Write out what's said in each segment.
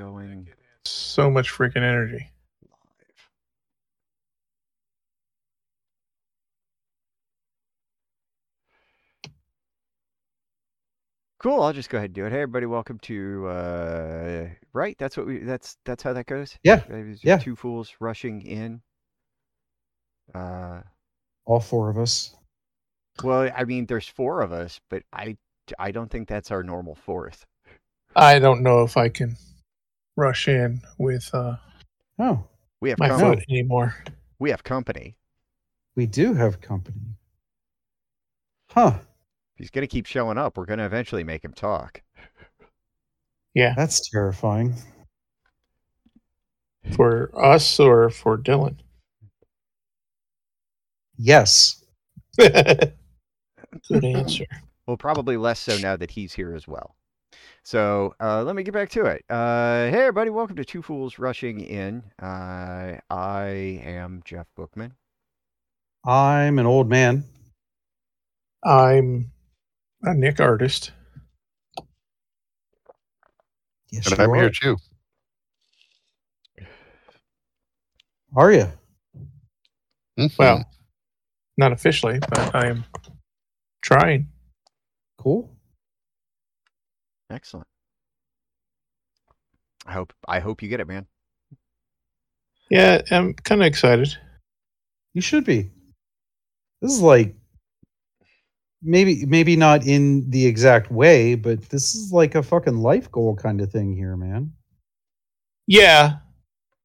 going So much freaking energy. Cool. I'll just go ahead and do it. Hey, everybody, welcome to uh, right. That's what we. That's that's how that goes. Yeah, Right, yeah. Two fools rushing in. Uh, all four of us. well, I mean, there's four of us, but I I don't think that's our normal fourth. I don't know if I can rush in with uh, Oh, We have my company. foot anymore. We have company. we do have company. Huh. If he's gonna keep showing up, we're gonna eventually make him talk. Yeah, That's terrifying. for us or for Dylan. Yes. Good answer. Well, probably less so now that he's here as well. So uh, let me get back to it. Uh, hey, everybody, welcome to Two Fools Rushing In. Uh, I am Jeff Bookman. I'm an old man. I'm a Nick artist. Yes, And I'm are. here too. Are you? Mhm. Well, not officially, but I am trying. Cool. Excellent. I hope I hope you get it, man. Yeah, I'm kind of excited. You should be. This is like maybe maybe not in the exact way, but this is like a fucking life goal kind of thing here, man. Yeah,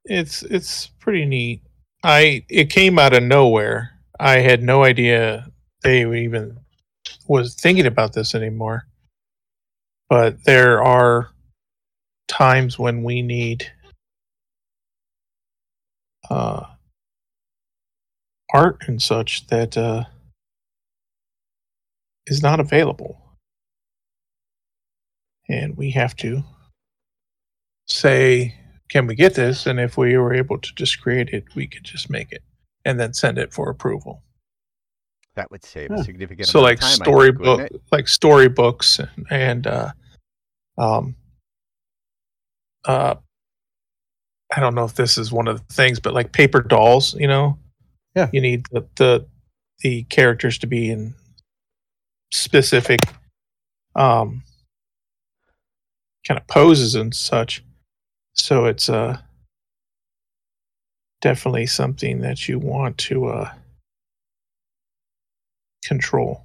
it's it's pretty neat. I it came out of nowhere. I had no idea they even was thinking about this anymore. But there are times when we need uh, art and such that uh, is not available, and we have to say can we get this? And if we were able to just create it, we could just make it and then send it for approval. That would save Huh. a significant So amount like of time. I think, storybook, like storybooks and, and uh, um, uh, I don't know if this is one of the things, but like paper dolls, you know, Yeah. you need the the, the characters to be in specific um, kind of poses and such. So it's uh definitely something that you want to uh control.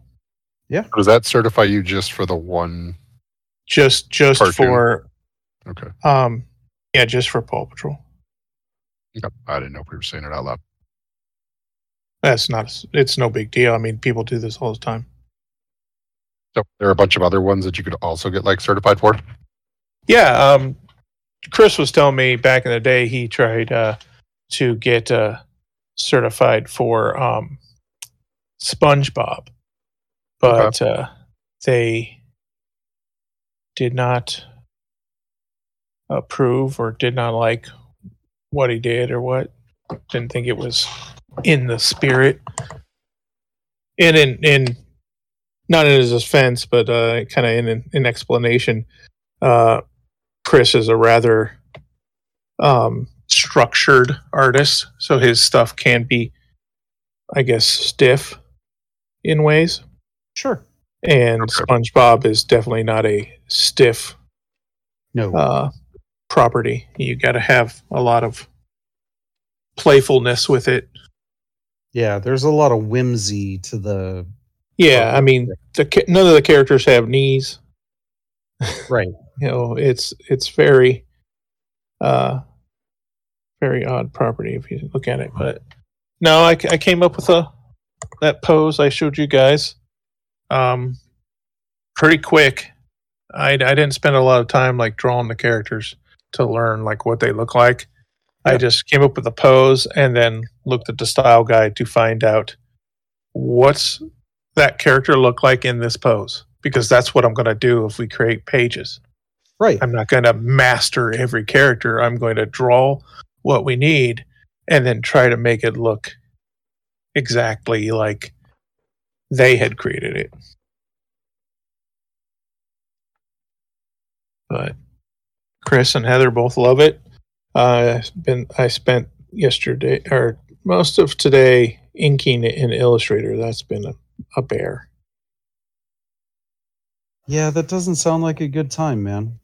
Yeah. Does that certify you just for the one? Just just Cartoon. for Okay. um yeah, just for Paw Patrol. Yep. I didn't know if we were saying it out loud. That's not it's no big deal. I mean, people do this all the time. So there are a bunch of other ones that you could also get like certified for. Yeah, um Chris was telling me back in the day he tried uh to get uh certified for um SpongeBob. But uh they did not approve or did not like what he did or what didn't think it was in the spirit and in in not in his defense but uh kind of in in explanation uh chris is a rather um structured artist so his stuff can be i guess stiff in ways Sure. and Okay. spongebob is definitely not a stiff No. uh, property. You got to have a lot of playfulness with it. yeah, there's a lot of whimsy to the Yeah, I mean, the none of the characters have knees. right. You know, it's it's very, uh, very odd property if you look at it. But no, I, I came up with a that pose I showed you guys, um, pretty quick. I I didn't spend a lot of time like drawing the characters to learn like what they look like. I just came up with a pose and then looked at the style guide to find out what's that character look like in this pose because that's what I'm going to do if we create pages. Right. I'm not going to master every character. I'm going to draw what we need and then try to make it look exactly like they had created it. But Chris and Heather both love it. Uh, been I spent yesterday or most of today inking it in Illustrator. That's been a, a bear. Yeah, that doesn't sound like a good time, man.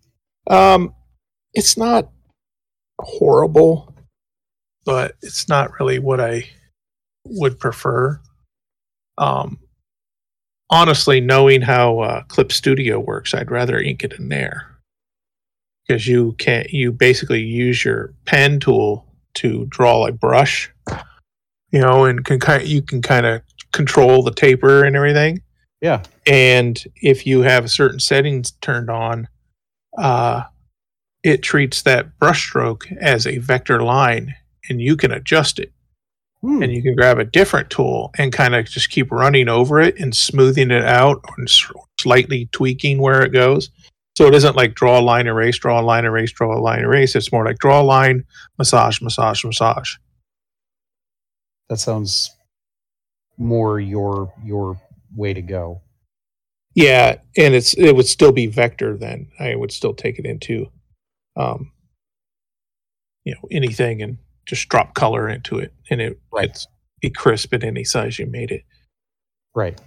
Um, it's not horrible, but it's not really what I would prefer. Um, honestly, knowing how uh, Clip Studio works, I'd rather ink it in there because you can't. You basically use your pen tool to draw a brush, you know, and can kind you can kind of control the taper and everything. Yeah. And if you have certain settings turned on, uh, it treats that brushstroke as a vector line, and you can adjust it Hmm. and you can grab a different tool and kind of just keep running over it and smoothing it out and slightly tweaking where it goes. So it isn't like draw a line, erase, draw a line, erase, draw a line, erase. It's more like draw a line, massage, massage, massage. That sounds more your your way to go. Yeah, and it's it would still be vector then. I would still take it into um you know anything and just drop color into it and it Right. it's be crisp at any size you made it. Right.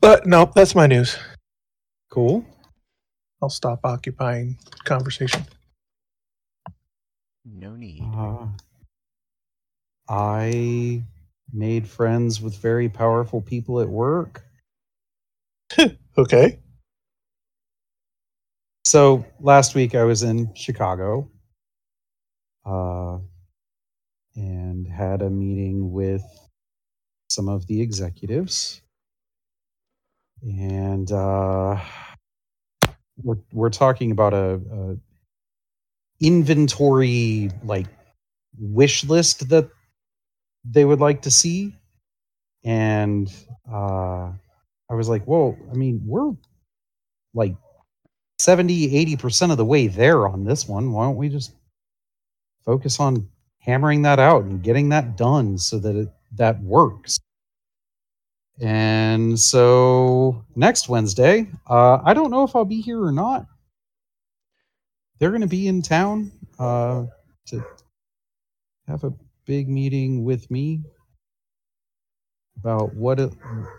But no, that's my news. Cool. I'll stop occupying conversation. No need. Uh, I made friends with very powerful people at work. Okay. So last week I was in Chicago uh, and had a meeting with some of the executives. And uh, we're, we're talking about a, a inventory like wish list that they would like to see. And uh, I was like, whoa, I mean, we're like 70 80% of the way there on this one why don't we just focus on hammering that out and getting that done so that it that works and so next wednesday uh, i don't know if i'll be here or not they're going to be in town uh, to have a big meeting with me about what it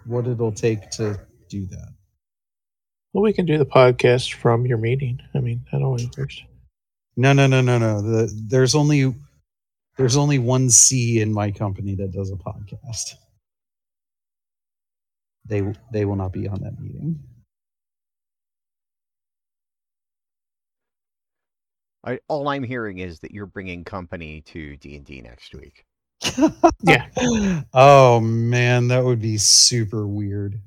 what it'll take to do that Well, we can do the podcast from your meeting. I mean, that always works. No, no, no, no, no. The, there's only there's only one C in my company that does a podcast. They they will not be on that meeting. I, all I'm hearing is that you're bringing company to D and D next week. Yeah. Oh man, that would be super weird.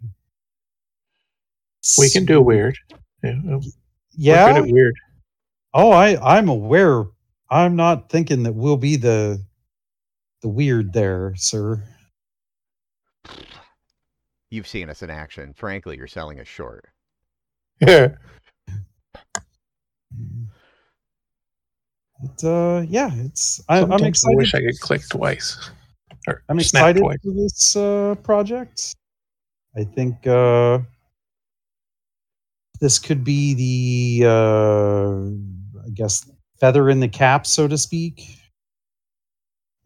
We can do weird. Yeah. Um, we're good Yeah. at weird. Oh, I I'm aware. I'm not thinking that we'll be the the weird there, sir. You've seen us in action. Frankly, you're selling us short. Yeah. But, uh, yeah, it's I, I'm Sometimes I wish I could click twice. Or I'm excited twice. for this uh, project. I think uh, this could be the, uh, I guess, feather in the cap, so to speak.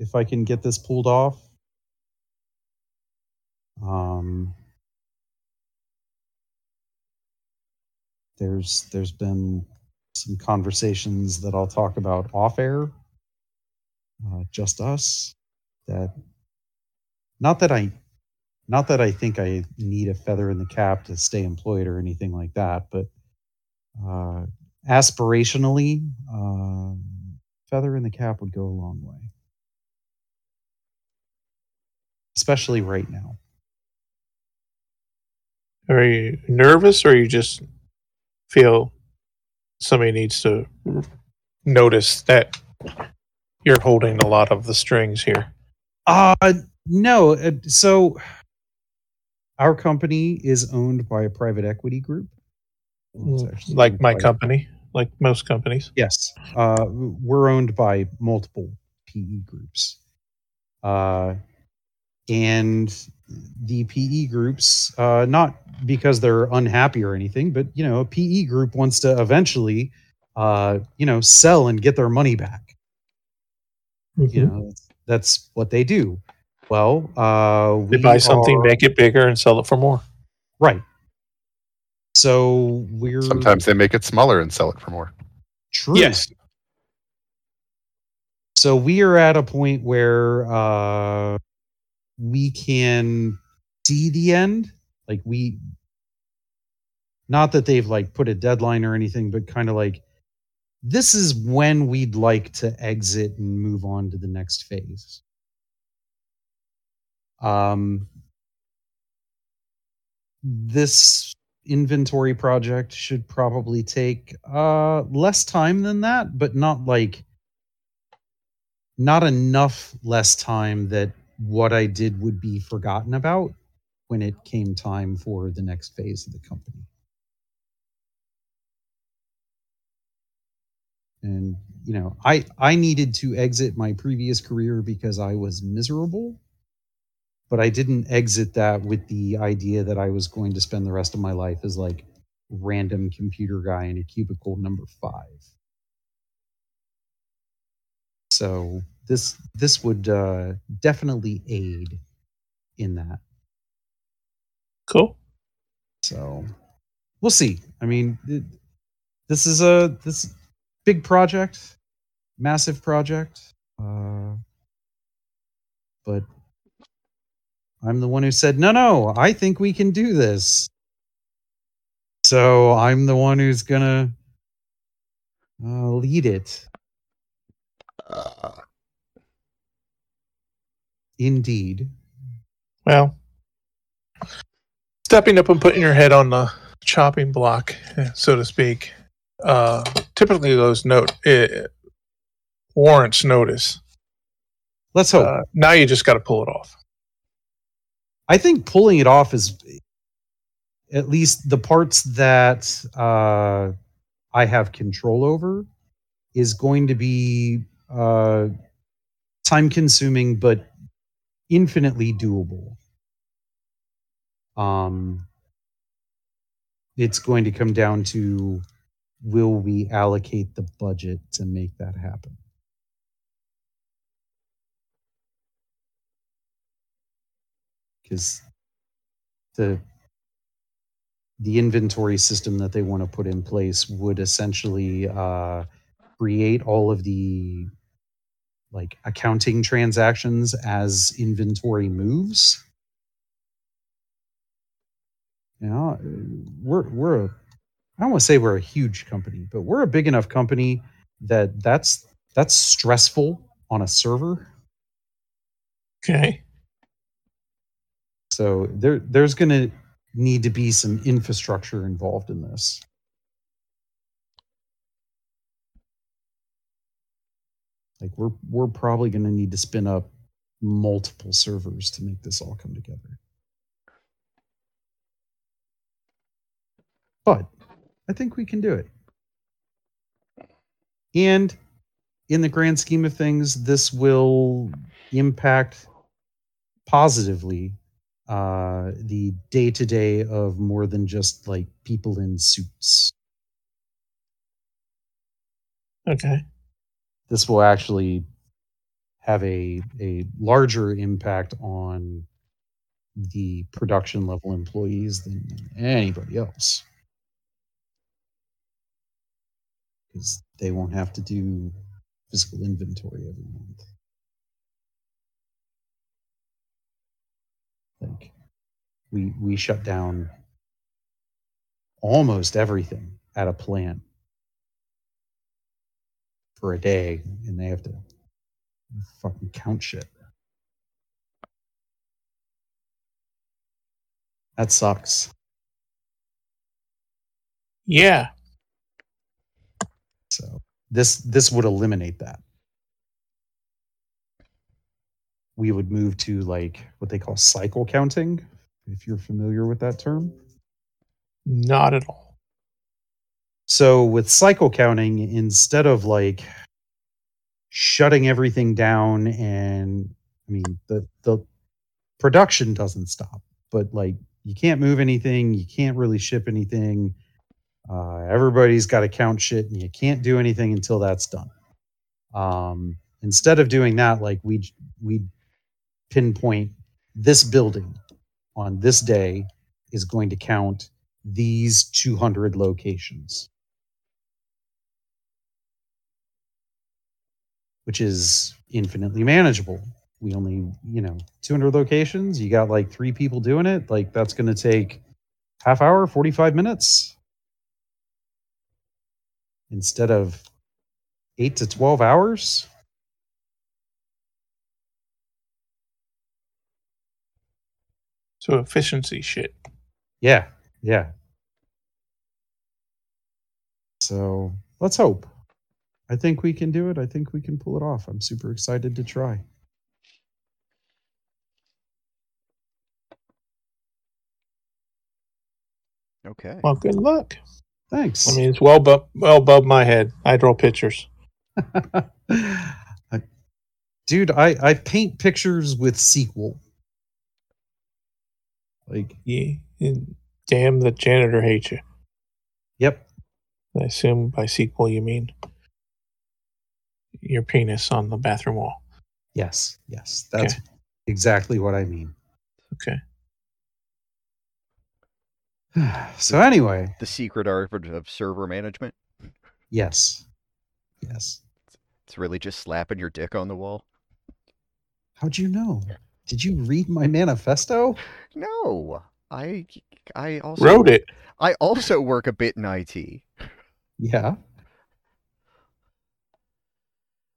If I can get this pulled off. Um, there's there's been some conversations that I'll talk about off air. Uh, just us that not that I not that I think I need a feather in the cap to stay employed or anything like that, but uh, aspirationally, um, feather in the cap would go a long way, especially right now. Are you nervous or you just feel somebody needs to notice that you're holding a lot of the strings here? Uh no. uh, So our company is owned by a private equity group. Actually Like my company, like most companies. Yes. Uh, we're owned by multiple PE groups. Uh, and the PE groups, uh, not because they're unhappy or anything, but you know, a PE group wants to eventually, uh, you know, sell and get their money back. You Mhm. know, that's what they do. Well, uh, They we buy something, are- make it bigger, and sell it for more. right. So we're Sometimes they make it smaller and sell it for more. true. Yes. So we are at a point where uh, we can see the end. Like we, not that they've like put a deadline or anything, but kind of like this is when we'd like to exit and move on to the next phase. Um, this inventory project should probably take uh less time than that, but not like not enough less time that what I did would be forgotten about when it came time for the next phase of the company. And you know, I I needed to exit my previous career because I was miserable, but I didn't exit that with the idea that I was going to spend the rest of my life as like random computer guy in a cubicle number 5. So this this would uh, definitely aid in that. Cool. So we'll see. I mean, it, this is a this big project, massive project. Uh, but I'm the one who said, no, no, I think we can do this. So I'm the one who's gonna uh, lead it. Uh, Indeed. Well, stepping up and putting your head on the chopping block, eh, so to speak, uh, typically those note it warrants notice. Let's hope. Uh, now you just got to pull it off. I think pulling it off is at least the parts that uh, I have control over is going to be uh, time consuming, but infinitely doable. Um, it's going to come down to will we allocate the budget to make that happen? Because the the inventory system that they want to put in place would essentially uh, create all of the like accounting transactions as inventory moves. You know, we're we're a I don't want to say we're a huge company, but we're a big enough company that that's that's stressful on a server. Okay. So there there's going to need to be some infrastructure involved in this. Like we're we're probably going to need to spin up multiple servers to make this all come together. But I think we can do it. And in the grand scheme of things, this will impact positively uh, the day to day of more than just like people in suits. Okay. This will actually have a a larger impact on the production level employees than anybody else. Because they won't have to do physical inventory every month. Like we we shut down almost everything at a plant for a day and they have to fucking count shit. That sucks. Yeah. So this this would eliminate that. We would move to like what they call cycle counting, if you're familiar with that term. Not at all. So with cycle counting, instead of like shutting everything down and I mean the the production doesn't stop, but like you can't move anything, you can't really ship anything. Uh, everybody's got to count shit, and you can't do anything until that's done. Um, instead of doing that, like we we pinpoint this building on this day is going to count these 200 locations, which is infinitely manageable. We only, you know, 200 locations. You got like three people doing it. Like that's going to take half hour, 45 minutes instead of eight to 12 hours. So efficiency shit. Yeah, yeah. So let's hope. I think we can do it. I think we can pull it off. I'm super excited to try. Okay. Well, good luck. Thanks. I mean, it's well above, well above my head. I draw pictures. Dude, I, I paint pictures with sequel. Like, Yeah. and Damn, the janitor hates you. yep. I assume by sequel you mean your penis on the bathroom wall. Yes, yes. That's exactly what I mean. Okay. so anyway, The secret art of- of server management. yes. Yes. It's really just slapping your dick on the wall. How'd you know? Did you read my manifesto? No, I I also Wrote it. I also work a bit in IT. Yeah.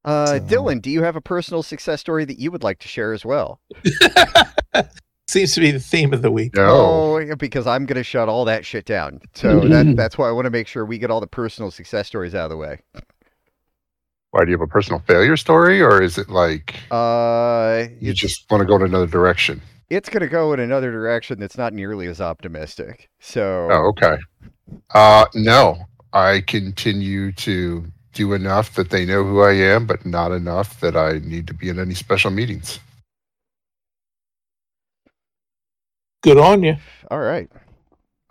Uh, So- Dylan, do you have a personal success story that you would like to share as well? Seems to be the theme of the week. No. Oh, because I'm gonna shut all that shit down. So that, that's why I want to make sure we get all the personal success stories out of the way. Why do you have a personal failure story, or is it like Uh, you just want to go in another direction? it's gonna go in another direction that's not nearly as optimistic. So Oh, okay. Uh, no, I continue to do enough that they know who I am, but not enough that I need to be in any special meetings. Good on you. all right,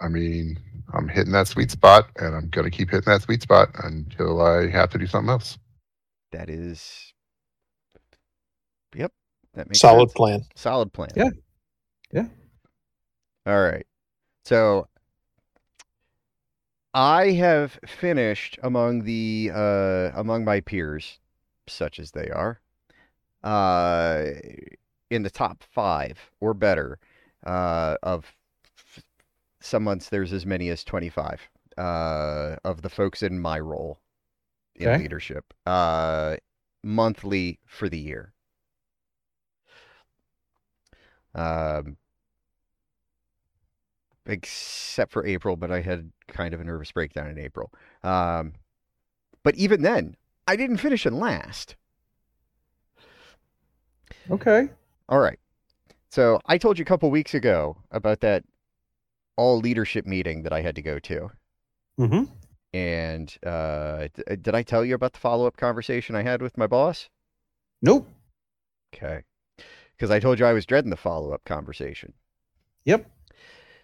I mean, I'm hitting that sweet spot, and I'm going to keep hitting that sweet spot until I have to do something else. that is. Yep, that makes Solid sense. plan. Solid plan. Yeah. Yeah. All right. So I have finished among the uh among my peers, such as they are, uh in the top five or better, uh of f- some months there's as many as 25 uh of the folks in my role in Okay. leadership uh monthly for the year um except for April, but I had kind of a nervous breakdown in April. Um, but even then, I didn't finish in last. Okay. All right. So I told you a couple weeks ago about that all leadership meeting that I had to go to. Mm-hmm. And uh, d- did I tell you about the follow up conversation I had with my boss? Nope. Okay. Because I told you I was dreading the follow up conversation. Yep.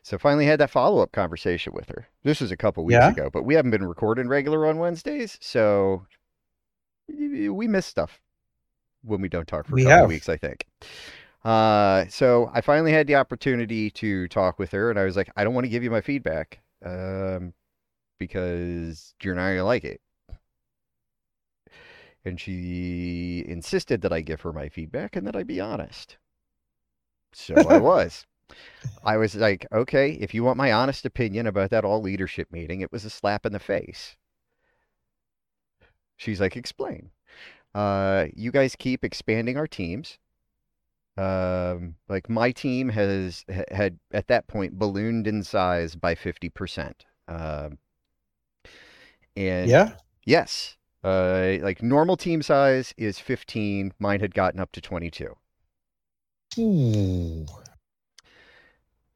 So finally had that follow up conversation with her. This was a couple weeks Yeah? ago, but we haven't been recording regular on Wednesdays, so we miss stuff when we don't talk for a We couple have. weeks, I think. Uh, so I finally had the opportunity to talk with her, and I was like, I don't want to give you my feedback, um, because you're not gonna like it. And she insisted that I give her my feedback and that I be honest. So I was. I was like, okay, if you want my honest opinion about that all leadership meeting, it was a slap in the face. She's like, explain. Uh, you guys keep expanding our teams. Um, like my team has ha- had at that point ballooned in size by 50%. Um, and Yeah. yes, uh, like normal team size is 15. Mine had gotten up to 22. Ooh.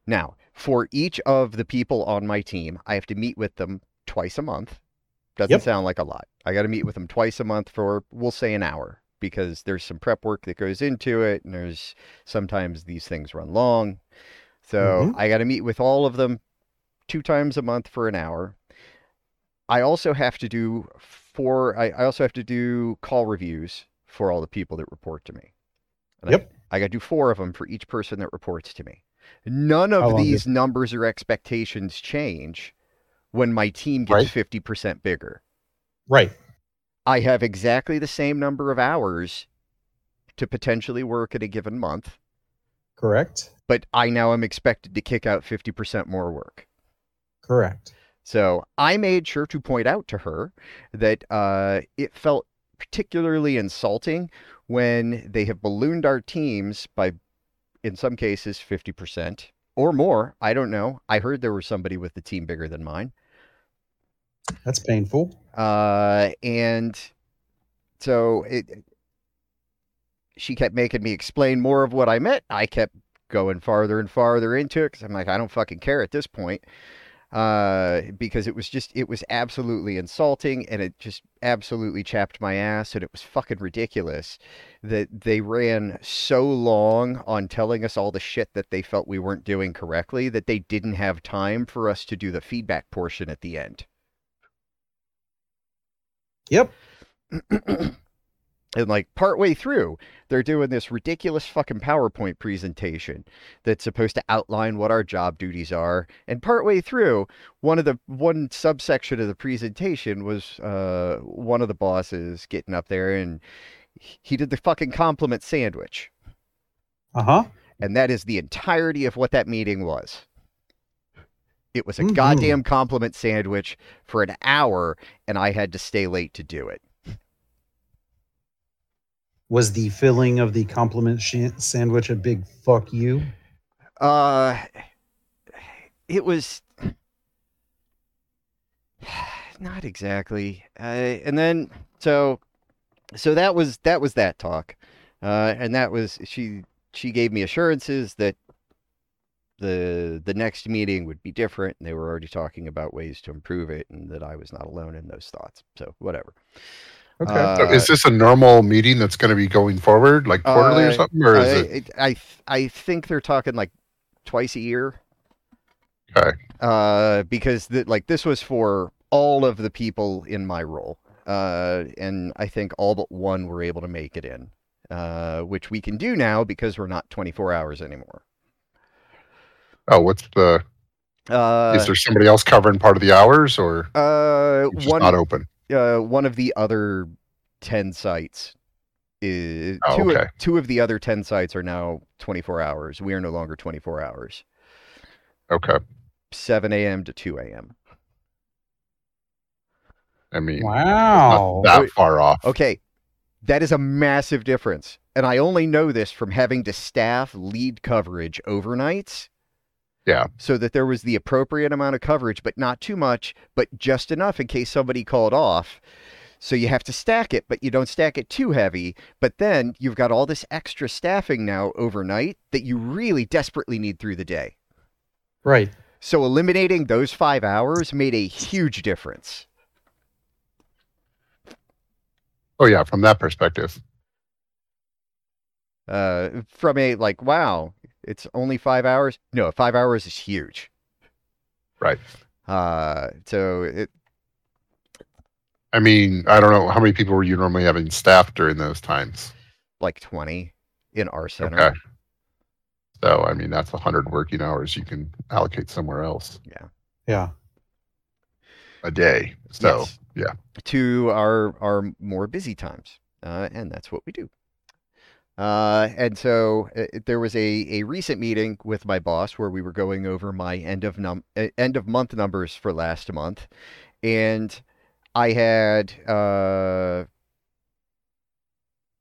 Now, for each of the people on my team, I have to meet with them twice a month. Doesn't Yep. sound like a lot. I got to meet with them twice a month for, we'll say, an hour. because there's some prep work that goes into it, and there's sometimes these things run long. So Mhm. I got to meet with all of them two times a month for an hour. I also have to do four. I, I also have to do call reviews for all the people that report to me. And I- Yep. I, got to do four of them for each person that reports to me. None of these numbers or expectations change when my team gets Right. fifty percent bigger. Right. I have exactly the same number of hours to potentially work in a given month, Correct. but I now am expected to kick out 50% more work. Correct. So I made sure to point out to her that uh, it felt particularly insulting when they have ballooned our teams by, in some cases, 50% or more. I don't know. I heard there was somebody with the team bigger than mine. That's painful. Uh, and so it, she kept making me explain more of what I meant. I kept going farther and farther into it because I'm like, I don't fucking care at this point. Uh, because it was just, it was absolutely insulting and it just absolutely chapped my ass and it was fucking ridiculous that they ran so long on telling us all the shit that they felt we weren't doing correctly that they didn't have time for us to do the feedback portion at the end. Yep. and like partway through, they're doing this ridiculous fucking PowerPoint presentation that's supposed to outline what our job duties are. And partway through, one of the one subsection of the presentation was uh, one of the bosses getting up there and he did the fucking compliment sandwich. Uh huh. And that is the entirety of what that meeting was. It was a Mhm. goddamn compliment sandwich for an hour, and I had to stay late to do it. Was the filling of the compliment sh- sandwich a big fuck you? Uh, it was not exactly. Uh, and then so so that was that was that talk, uh, and that was she she gave me assurances that the the next meeting would be different, and they were already talking about ways to improve it, and that I was not alone in those thoughts. So whatever. Okay. Uh, So is this a normal meeting that's going to be going forward, like quarterly Uh, or something, or is I, it? it- I I think they're talking like twice a year. Okay. Uh, because the, like this was for all of the people in my role, uh, and I think all but one were able to make it in, uh, which we can do now because we're not 24 hours anymore. Oh, what's the? Uh, is there somebody else covering part of the hours, or uh, just one not open? Uh, one of the other 10 sites is Oh, two, okay. two of the other 10 sites are now 24 hours. We are no longer 24 hours. Okay. 7 a.m. to 2 a.m. I mean, Wow. not that far off. Okay, that is a massive difference. And I only know this from having to staff lead coverage overnights. Yeah. So that there was the appropriate amount of coverage, but not too much, but just enough in case somebody called off. So you have to stack it, but you don't stack it too heavy. But then you've got all this extra staffing now overnight that you really desperately need through the day. Right. So eliminating those five hours made a huge difference. Oh yeah, from that perspective. uh, from a like, wow, it's only five hours. No, five hours is huge. Right. Uh, so it, I mean, I don't know how many people were you normally having staff during those times. like 20 in our center. Okay. So I mean, that's hundred working hours you can allocate somewhere else Yeah. Yeah. A day. So Yes. yeah. To our, our more busy times. Uh, and that's what we do. Uh, and so uh, there was a, a recent meeting with my boss where we were going over my end of num uh, end of month numbers for last month, and I had uh,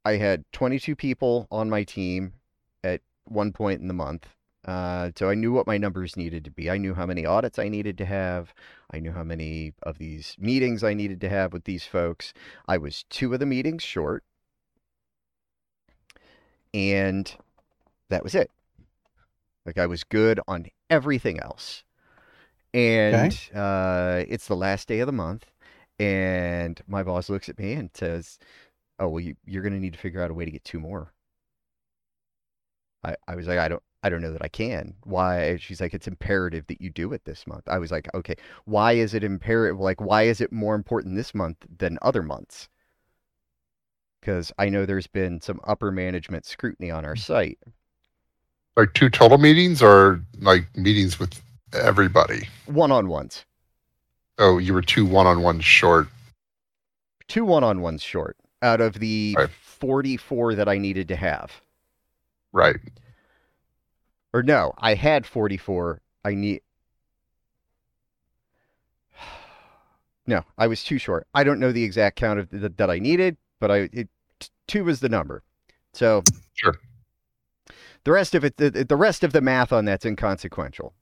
I had 22 people on my team at one point in the month. Uh, so I knew what my numbers needed to be. I knew how many audits I needed to have. I knew how many of these meetings I needed to have with these folks. I was two of the meetings short. And that was it. Like I was good on everything else. And uh, it's the last day of the month. And my boss looks at me and says, oh well, you, you're going to need to figure out a way to get two more. I I was like, I don't I don't know that I can. Why? She's like, it's imperative that you do it this month. I was like, okay, why is it imperative? Like, why is it more important this month than other months? Because I know there's been some upper management scrutiny on our mm. site. Like two total meetings or like meetings with everybody? One on ones. Oh, you were two one on ones short. Two one on ones short out of the Right. 44 that I needed to have. Right. Or no, I had 44. I need. No, I was too short. I don't know the exact count of th- that I needed, but I it, two was the number. So Sure. the rest of it, the, the rest of the math on that's inconsequential.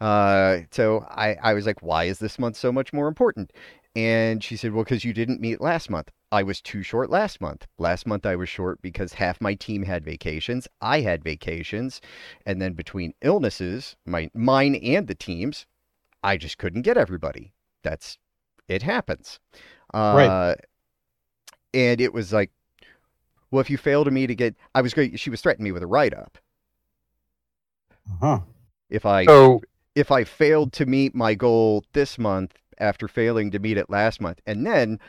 Uh, so I, I was like, why is this month so much more important? And she said, well, because you didn't meet last month. I was too short last month. Last month I was short because half my team had vacations. I had vacations. And then between illnesses, my mine and the teams, I just couldn't get everybody. That's it happens. Uh, Right. And it was like, well, if you fail to meet again, I was great. She was threatening me with a write up Huh. if I So if I failed to meet my goal this month after failing to meet it last month. And then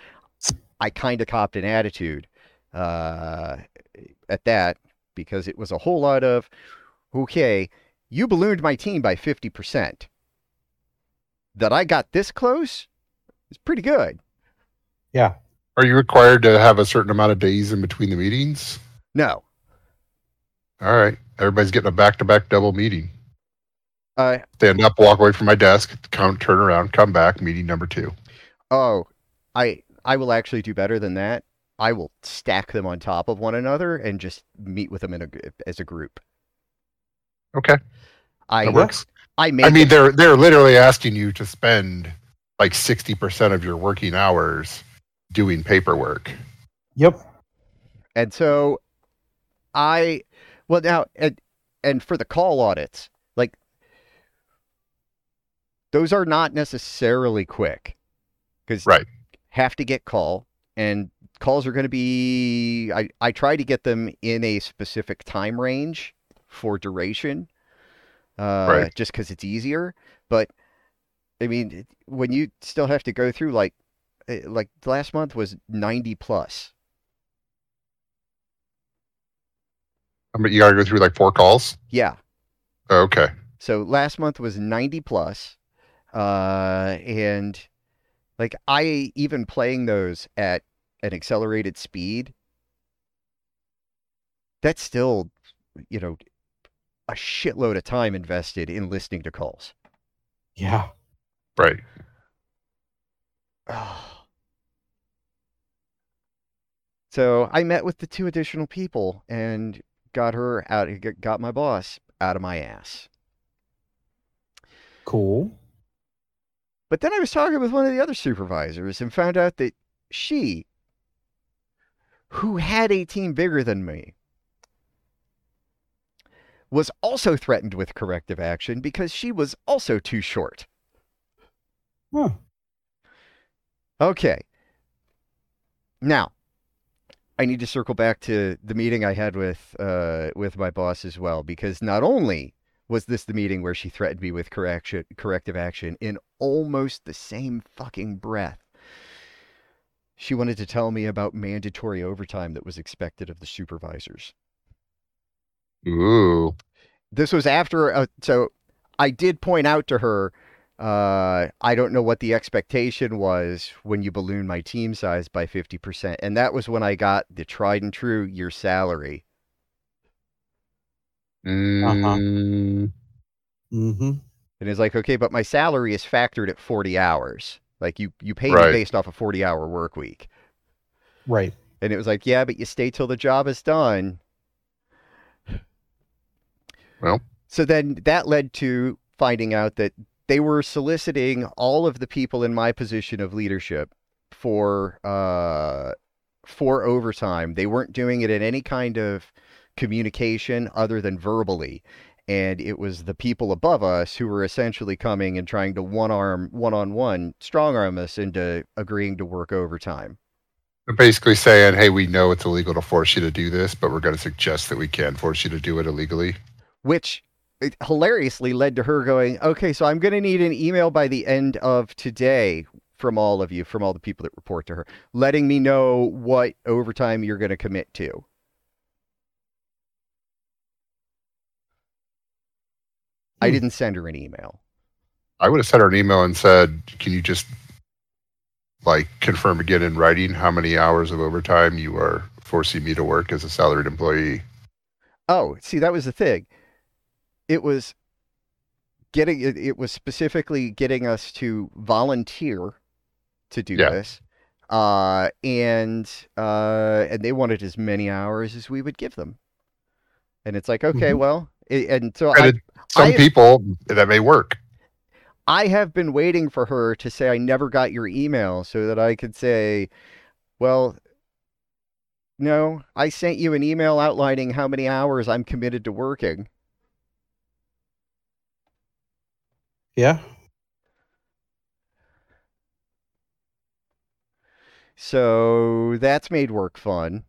I kind of copped an attitude uh, at that because it was a whole lot of, okay, you ballooned my team by 50%. That I got this close is pretty good. Yeah. Are you required to have a certain amount of days in between the meetings? No. All right. Everybody's getting a back to back double meeting. Uh, Stand up, walk away from my desk, count, turn around, come back, meeting number two. oh, I I will actually do better than that. I will stack them on top of one another and just meet with them in a, as a group. Okay. I That works. I I mean, it- they're they're literally asking you to spend like sixty percent of your working hours doing paperwork. Yep. And so I well now and and for the call audits, like those are not necessarily quick. Cuz Right. have to get call and calls are going to be I I try to get them in a specific time range for duration. Uh Right. just cuz it's easier, but I mean when you still have to go through like like last month was 90 plus. I mean, you got to go through like four calls. Yeah. Okay. So last month was 90 plus, uh, and like I even playing those at an accelerated speed, that's still, you know, a shitload of time invested in listening to calls. Yeah. Right. So I met with the two additional people and got her out, got my boss out of my ass. Cool. But then I was talking with one of the other supervisors and found out that she, who had a team bigger than me, was also threatened with corrective action because she was also too short. Huh. Okay. Now, I need to circle back to the meeting I had with uh, with my boss as well, because not only was this the meeting where she threatened me with correction, corrective action in almost the same fucking breath, she wanted to tell me about mandatory overtime that was expected of the supervisors. Ooh. This was after, uh, so I did point out to her, uh, I don't know what the expectation was when you balloon my team size by 50%. And that was when I got the tried and true your salary. Mm, Mm-hmm. And it's like, okay, but my salary is factored at 40 hours. Like you, you pay me based off a 40 hour work week. Right. And it was like, yeah, but you stay till the job is done. Well. so then that led to finding out that they were soliciting all of the people in my position of leadership for uh for overtime. They weren't doing it in any kind of communication other than verbally. And it was the people above us who were essentially coming and trying to one arm, one on one, strong arm us into agreeing to work overtime. They're basically saying, "Hey, we know it's illegal to force you to do this, but we're going to suggest that we can force you to do it illegally." which it hilariously led to her going, okay, so I'm going to need an email by the end of today from all of you, from all the people that report to her, letting me know what overtime you're going to commit to. I Hmm. didn't send her an email. I would have sent her an email and said, "Can you just like confirm again in writing how many hours of overtime you are forcing me to work as a salaried employee?" Oh, see, that was the thing. It was getting it, it was specifically getting us to volunteer to do Yeah. this. Uh, and uh, and they wanted as many hours as we would give them. And it's like, okay, Mhm. well, i and so I, Some I- people that may work. I have been waiting for her to say I never got your email so that I could say, well, no, I sent you an email outlining how many hours I'm committed to working. Yeah. So that's made work fun.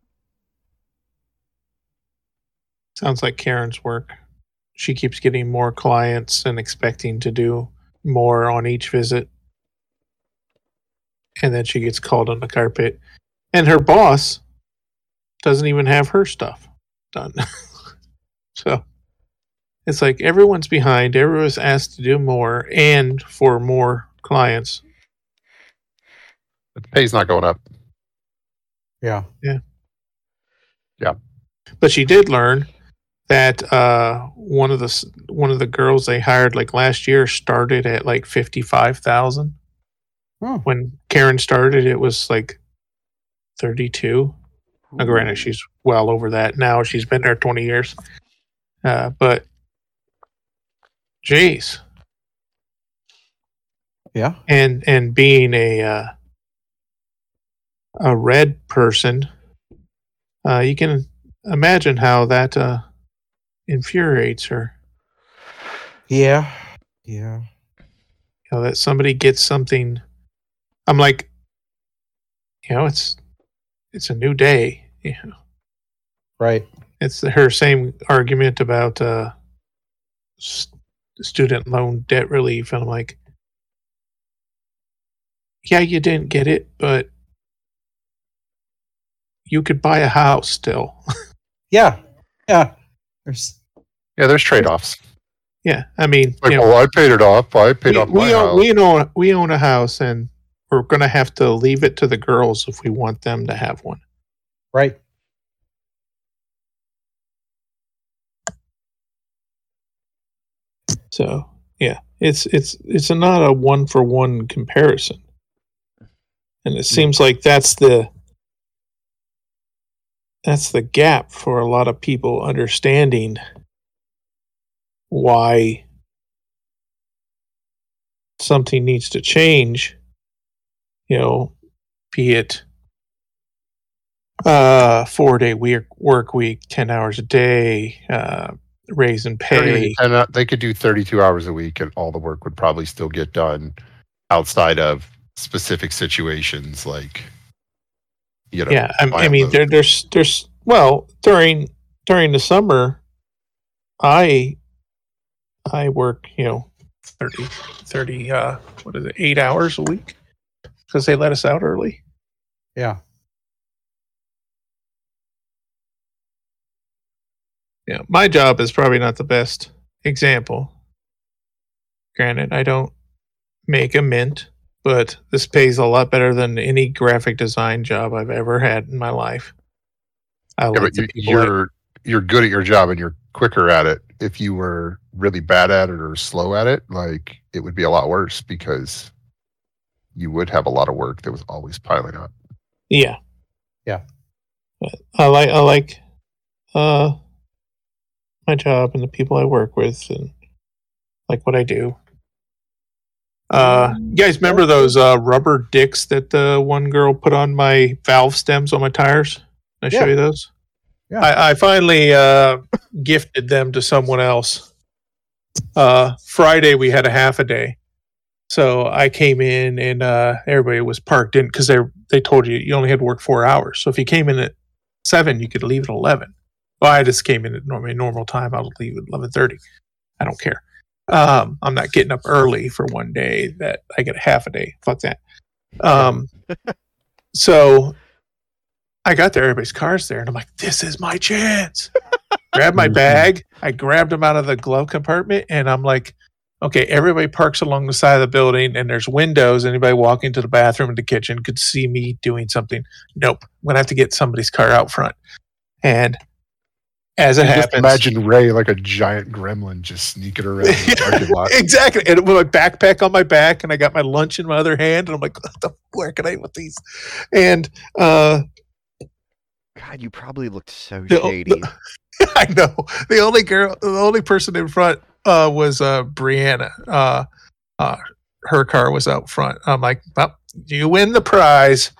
Sounds like Karen's work. She keeps getting more clients and expecting to do more on each visit. And then she gets called on the carpet. And her boss doesn't even have her stuff done. so it's like everyone's behind, everyone's asked to do more and for more clients. But the pay's not going up. Yeah. Yeah. Yeah. But she did learn that uh, one of the one of the girls they hired like last year started at like fifty five thousand. Oh. When Karen started, it was like thirty two. Now, granted, she's well over that now. She's been there twenty years. Uh, but, geez, Yeah. and and being a uh, a red person, uh, you can imagine how that uh, infuriates her. Yeah. Yeah. You know that somebody gets something. I'm like, you know, it's it's a new day. You know, Right. it's her same argument about uh, st- student loan debt relief, and I'm like, yeah, you didn't get it, but you could buy a house still. Yeah. Yeah. There's Yeah, there's trade offs. yeah, I mean, Like, you know, well, I paid it off. I paid we, off my we own, house. we own we own a house, and we're gonna have to leave it to the girls if we want them to have one. right. So yeah, it's it's it's not a one for one comparison, and it seems like that's the that's the gap for a lot of people understanding why something needs to change. You know, be it uh four day week work week, ten hours a day, uh raise in pay. and uh, they could do 32 hours a week and all the work would probably still get done outside of specific situations like you know yeah, I, buy I a mean, there, there's there's well during during the summer, I I work you know 30, 30 uh what is it eight hours a week because they let us out early. Yeah. Yeah, my job is probably not the best example. Granted, I don't make a mint, but this pays a lot better than any graphic design job I've ever had in my life. I Yeah, like but you, people that- you're you're good at your job and you're quicker at it if you were really bad at it or slow at it like it would be a lot worse because you would have a lot of work that was always piling up Yeah. Yeah. I like I like uh my job and the people I work with and like what I do. Uh you guys remember those uh rubber dicks that the one girl put on my valve stems on my tires? Can I show you those? Yeah. I, I finally uh gifted them to someone else. Uh Friday we had a half a day. So I came in and uh, everybody was parked in because they they told you you only had to work four hours. So if you came in at seven, you could leave at eleven. Well, I just came in at normal normal time. I'll leave at eleven thirty. I don't care. Um, I'm not getting up early for one day that I get half a day. Fuck that. Um, so I got there, everybody's car's there, and I'm like, this is my chance. Grab my Mhm. bag. I grabbed them out of the glove compartment, and I'm like, okay, everybody parks along the side of the building, and there's windows. Anybody walking to the bathroom and the kitchen could see me doing something. Nope, I'm gonna have to get somebody's car out front. And as it Just happens, imagine Ray like a giant gremlin just sneaking around the parking lot. exactly. And with my backpack on my back, and I got my lunch in my other hand, and I'm like, what the, where can I eat with these? And uh, God, you probably looked so The- shady. I know the only girl, the only person in front uh, was uh, Brianna. Uh, uh, her car was out front. I'm like, well, you win the prize.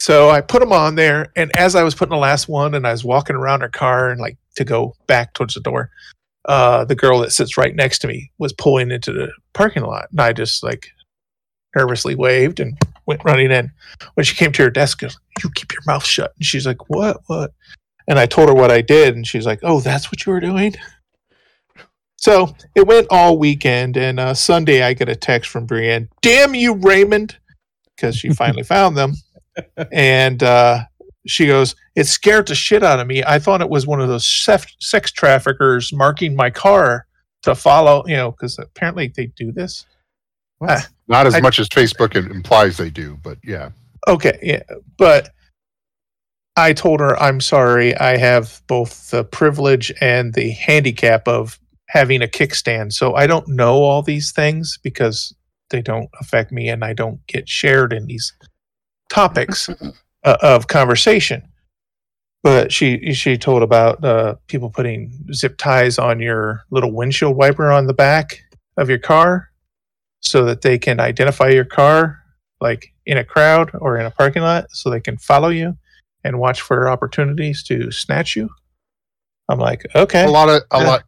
So I put them on there, and as I was putting the last one, and I was walking around her car and like to go back towards the door, uh, the girl that sits right next to me was pulling into the parking lot, and I just like nervously waved and went running in. When she came to her desk, like, you keep your mouth shut, and she's like, what, what? And I told her what I did, and she's like, "Oh, that's what you were doing." So it went all weekend, and uh, Sunday I get a text from Brienne, "Damn you, Raymond," because she finally found them, and uh, she goes, "It scared the shit out of me. I thought it was one of those sef- sex traffickers marking my car to follow, you know, because apparently they do this." What? Not as I- much as Facebook implies they do, but yeah. Okay, yeah, but I told her I'm sorry. I have both the privilege and the handicap of having a kickstand, so I don't know all these things because they don't affect me, and I don't get shared in these topics uh, of conversation. But she she told about uh, people putting zip ties on your little windshield wiper on the back of your car, so that they can identify your car like in a crowd or in a parking lot so they can follow you and watch for opportunities to snatch you. I'm like, okay. A lot of a Yeah. lot.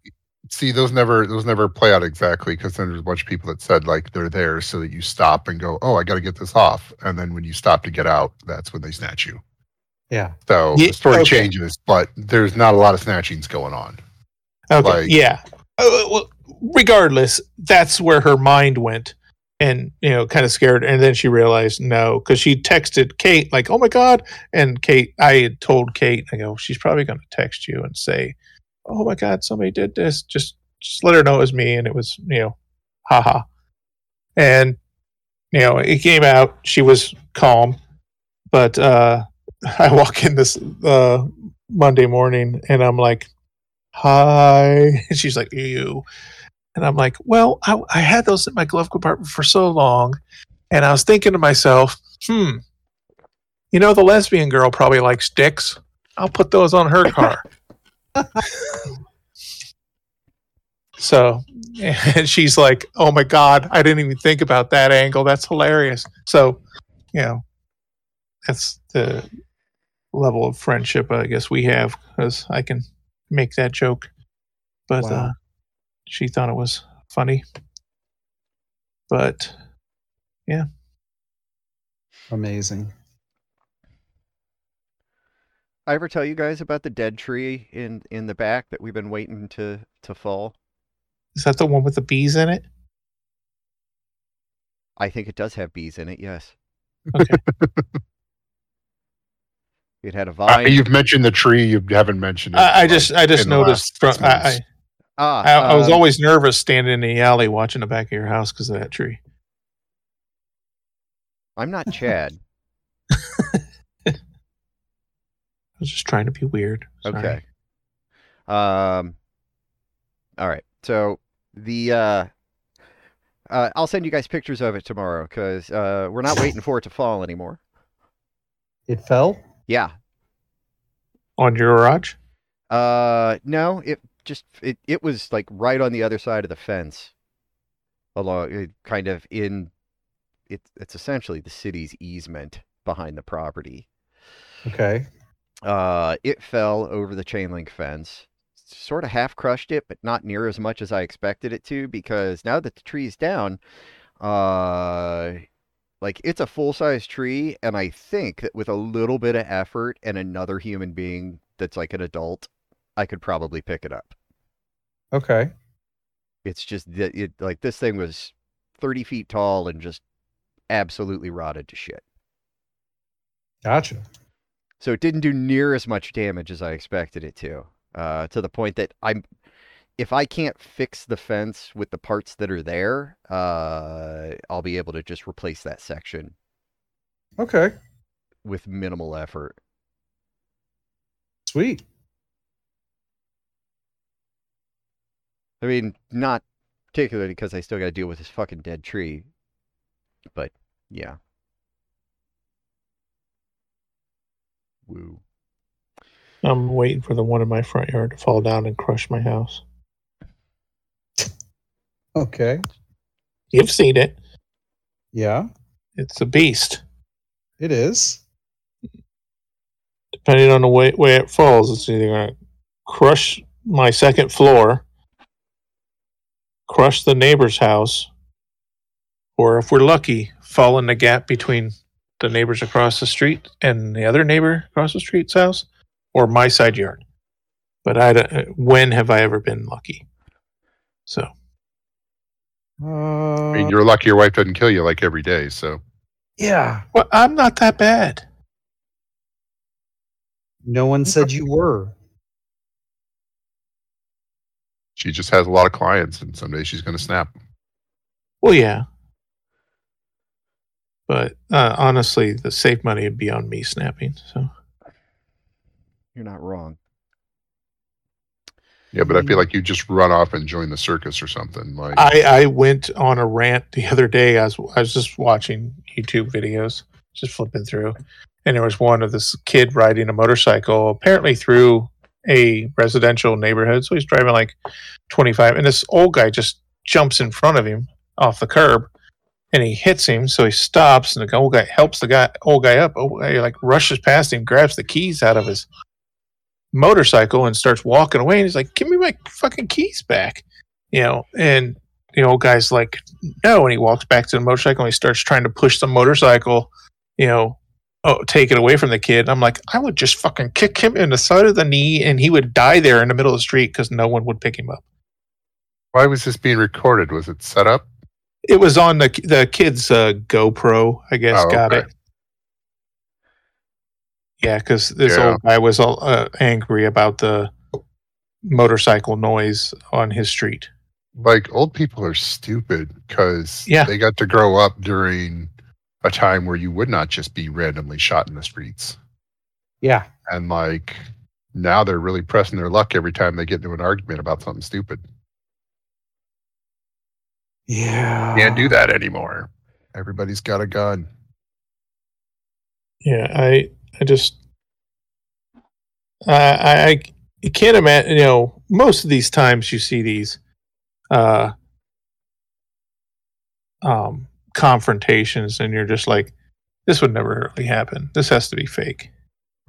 See, those never those never play out exactly because then there's a bunch of people that said like they're there so that you stop and go, oh, I got to get this off, and then when you stop to get out, that's when they snatch you. Yeah. So Ye- the story okay. changes, but there's not a lot of snatchings going on. Okay. like- yeah. Uh, well, regardless, that's where her mind went and, you know, kind of scared. And then she realized no, because she texted Kate, like, oh my God. And Kate, I had told Kate, I go, she's probably going to text you and say, oh my God, somebody did this. Just, just let her know it was me. And it was, you know, haha. And, you know, it came out. She was calm. But uh, I walk in this uh, Monday morning and I'm like, hi. And she's like, you. And I'm like, well, I, I had those in my glove compartment for so long. And I was thinking to myself, hmm, you know, the lesbian girl probably likes dicks. I'll put those on her car. so, and she's like, oh my God, I didn't even think about that angle. That's hilarious. So, you know, that's the level of friendship I guess we have because I can make that joke. But Wow. uh, she thought it was funny. But yeah, Amazing. I ever tell you guys about the dead tree in in the back that we've been waiting to to fall? is that the one with the bees in it? I think it does have bees in it. Yes, Okay. it had a Uh, vine. you've mentioned the tree. You haven't mentioned it. I, I just I just noticed from I, I, ah, I, I was um, always nervous standing in the alley watching the back of your house because of that tree. I'm not Chad. I was just trying to be weird. Sorry. Okay. Um. All right. So the uh, uh, I'll send you guys pictures of it tomorrow because uh, we're not waiting for it to fall anymore. It fell? Yeah. On your garage? Uh, no. It just it it was like right on the other side of the fence, along it kind of in. It's it's essentially the city's easement behind the property. Okay. Uh, it fell over the chain link fence. Sort of half crushed it, but not near as much as I expected it to because now that the tree's down, Uh, like it's a full size tree, and I think that with a little bit of effort and another human being that's like an adult, I could probably pick it up. Okay. It's just that it like this thing was 30 feet tall and just absolutely rotted to shit. Gotcha. So it didn't do near as much damage as I expected it to. Uh, to the point that I'm, if I can't fix the fence with the parts that are there, uh, I'll be able to just replace that section Okay. with minimal effort. Sweet. I mean, not particularly because I still got to deal with this fucking dead tree, but yeah. Woo. I'm waiting for the one in my front yard to fall down and crush my house. Okay. You've seen it. Yeah, It's a beast. it is. Depending on the way, way it falls, it's either going to crush my second floor, crush the neighbor's house, or if we're lucky, fall in the gap between the neighbors across the street and the other neighbor across the street's house, or my side yard. But I don't, when have I ever been lucky? So Uh, I mean, you're lucky your wife doesn't kill you like every day. So yeah. well, I'm not that bad. No one said you were. she just has a lot of clients, and someday she's going to snap. Well, yeah. But uh, honestly, the safe money would be on me snapping. So You're not wrong. Yeah, but I feel like you just run off and join the circus or something. Like, I, I went on a rant the other day. I was, I was just watching YouTube videos, just flipping through, and there was one of this kid riding a motorcycle, apparently through a residential neighborhood. So he's driving like 25, and this old guy just jumps in front of him off the curb, and he hits him. So he stops, and the old guy helps the guy, old guy up. Old guy like rushes past him, grabs the keys out of his motorcycle, and starts walking away. And he's like, "Give me my fucking keys back," you know, and the old guy's like, no. And he walks back to the motorcycle and he starts trying to push the motorcycle, you know, oh, take it away from the kid. I'm like, I would just fucking kick him in the side of the knee and he would die there in the middle of the street because no one would pick him up. why was this being recorded? Was it set up? It was on the the kid's uh, GoPro, I guess. Oh, got okay. it. Yeah, because this Yeah. old guy was all uh, angry about the motorcycle noise on his street. Like, old people are stupid because Yeah. they got to grow up during a time where you would not just be randomly shot in the streets. Yeah. And like, now they're really pressing their luck every time they get into an argument about something stupid. Yeah. Can't do that anymore. Everybody's got a gun. Yeah, I I just I I, I can't imagine. You know, most of these times you see these uh um confrontations, and you're just like, this would never really happen. This has to be fake.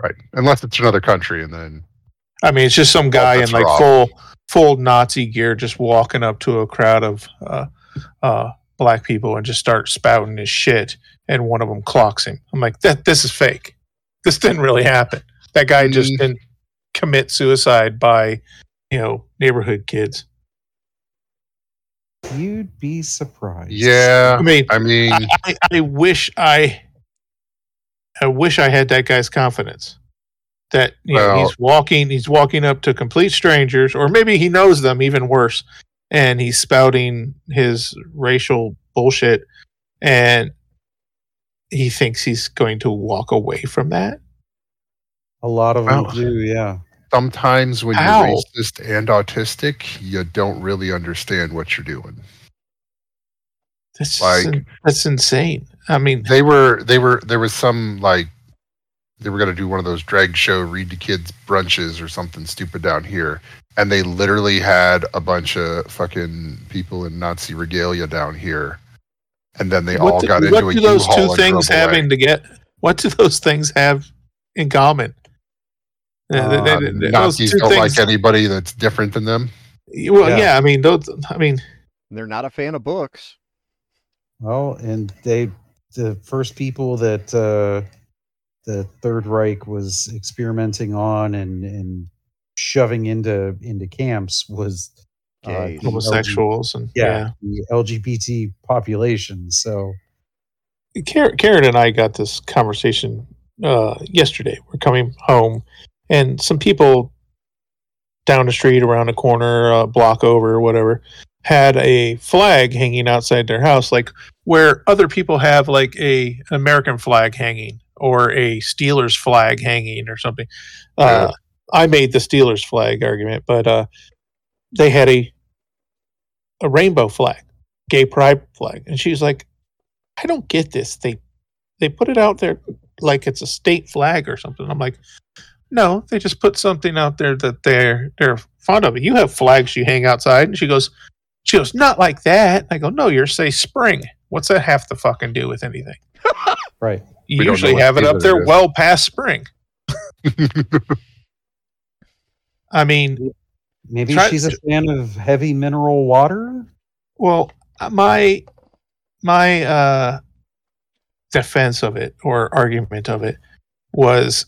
Right. Unless it's another country and then I mean, it's just some guy in like wrong. full full Nazi gear just walking up to a crowd of uh, uh, black people and just start spouting his shit, and one of them clocks him. I'm like, that this is fake. This didn't really happen. That guy just Mm. didn't commit suicide by, you know, neighborhood kids. You'd be surprised. Yeah. I mean, I mean I, I, I wish I, I wish I had that guy's confidence. That you know, Well- he's walking, he's walking up to complete strangers, or maybe he knows them even worse, and he's spouting his racial bullshit, and he thinks he's going to walk away from that. A lot of them do, yeah. sometimes when How? you're racist and autistic, you don't really understand what you're doing. That's Like- in- that's insane. I mean, They were they were there was some like they were gonna do one of those drag show read to kids brunches or something stupid down here. And they literally had a bunch of fucking people in Nazi regalia down here. And then they all do- got into a what do those U-Haul two things drove away. having to get? What do those things have in common? Uh, they- Uh, they- they- those Nazis don't things- like anybody that's different than them. Well, Yeah. yeah. I mean, those. I mean, They're not a fan of books. Well, and they, the first people that uh, the Third Reich was experimenting on and and shoving into into camps was uh, homosexuals and yeah, the LGBT population. So. Karen, Karen and I got this conversation uh, yesterday. We're coming home, and some people down the street, around the corner, a block over, or whatever, had a flag hanging outside their house, like where other people have like a American flag hanging or a Steelers flag hanging or something. Uh, I made the Steelers flag argument, but uh, they had a a rainbow flag, gay pride flag, and she's like, "I don't get this. They they put it out there like it's a state flag or something." I'm like, "No, they just put something out there that they're they're fond of. You have flags you hang outside." And she goes, "She goes, not like that." I go, "No, yours say spring. What's that have to fucking do with anything?" right, You usually have it up there well past spring. I mean, maybe Try- she's a fan of heavy mineral water. Well, uh, my my uh defense of it or argument of it was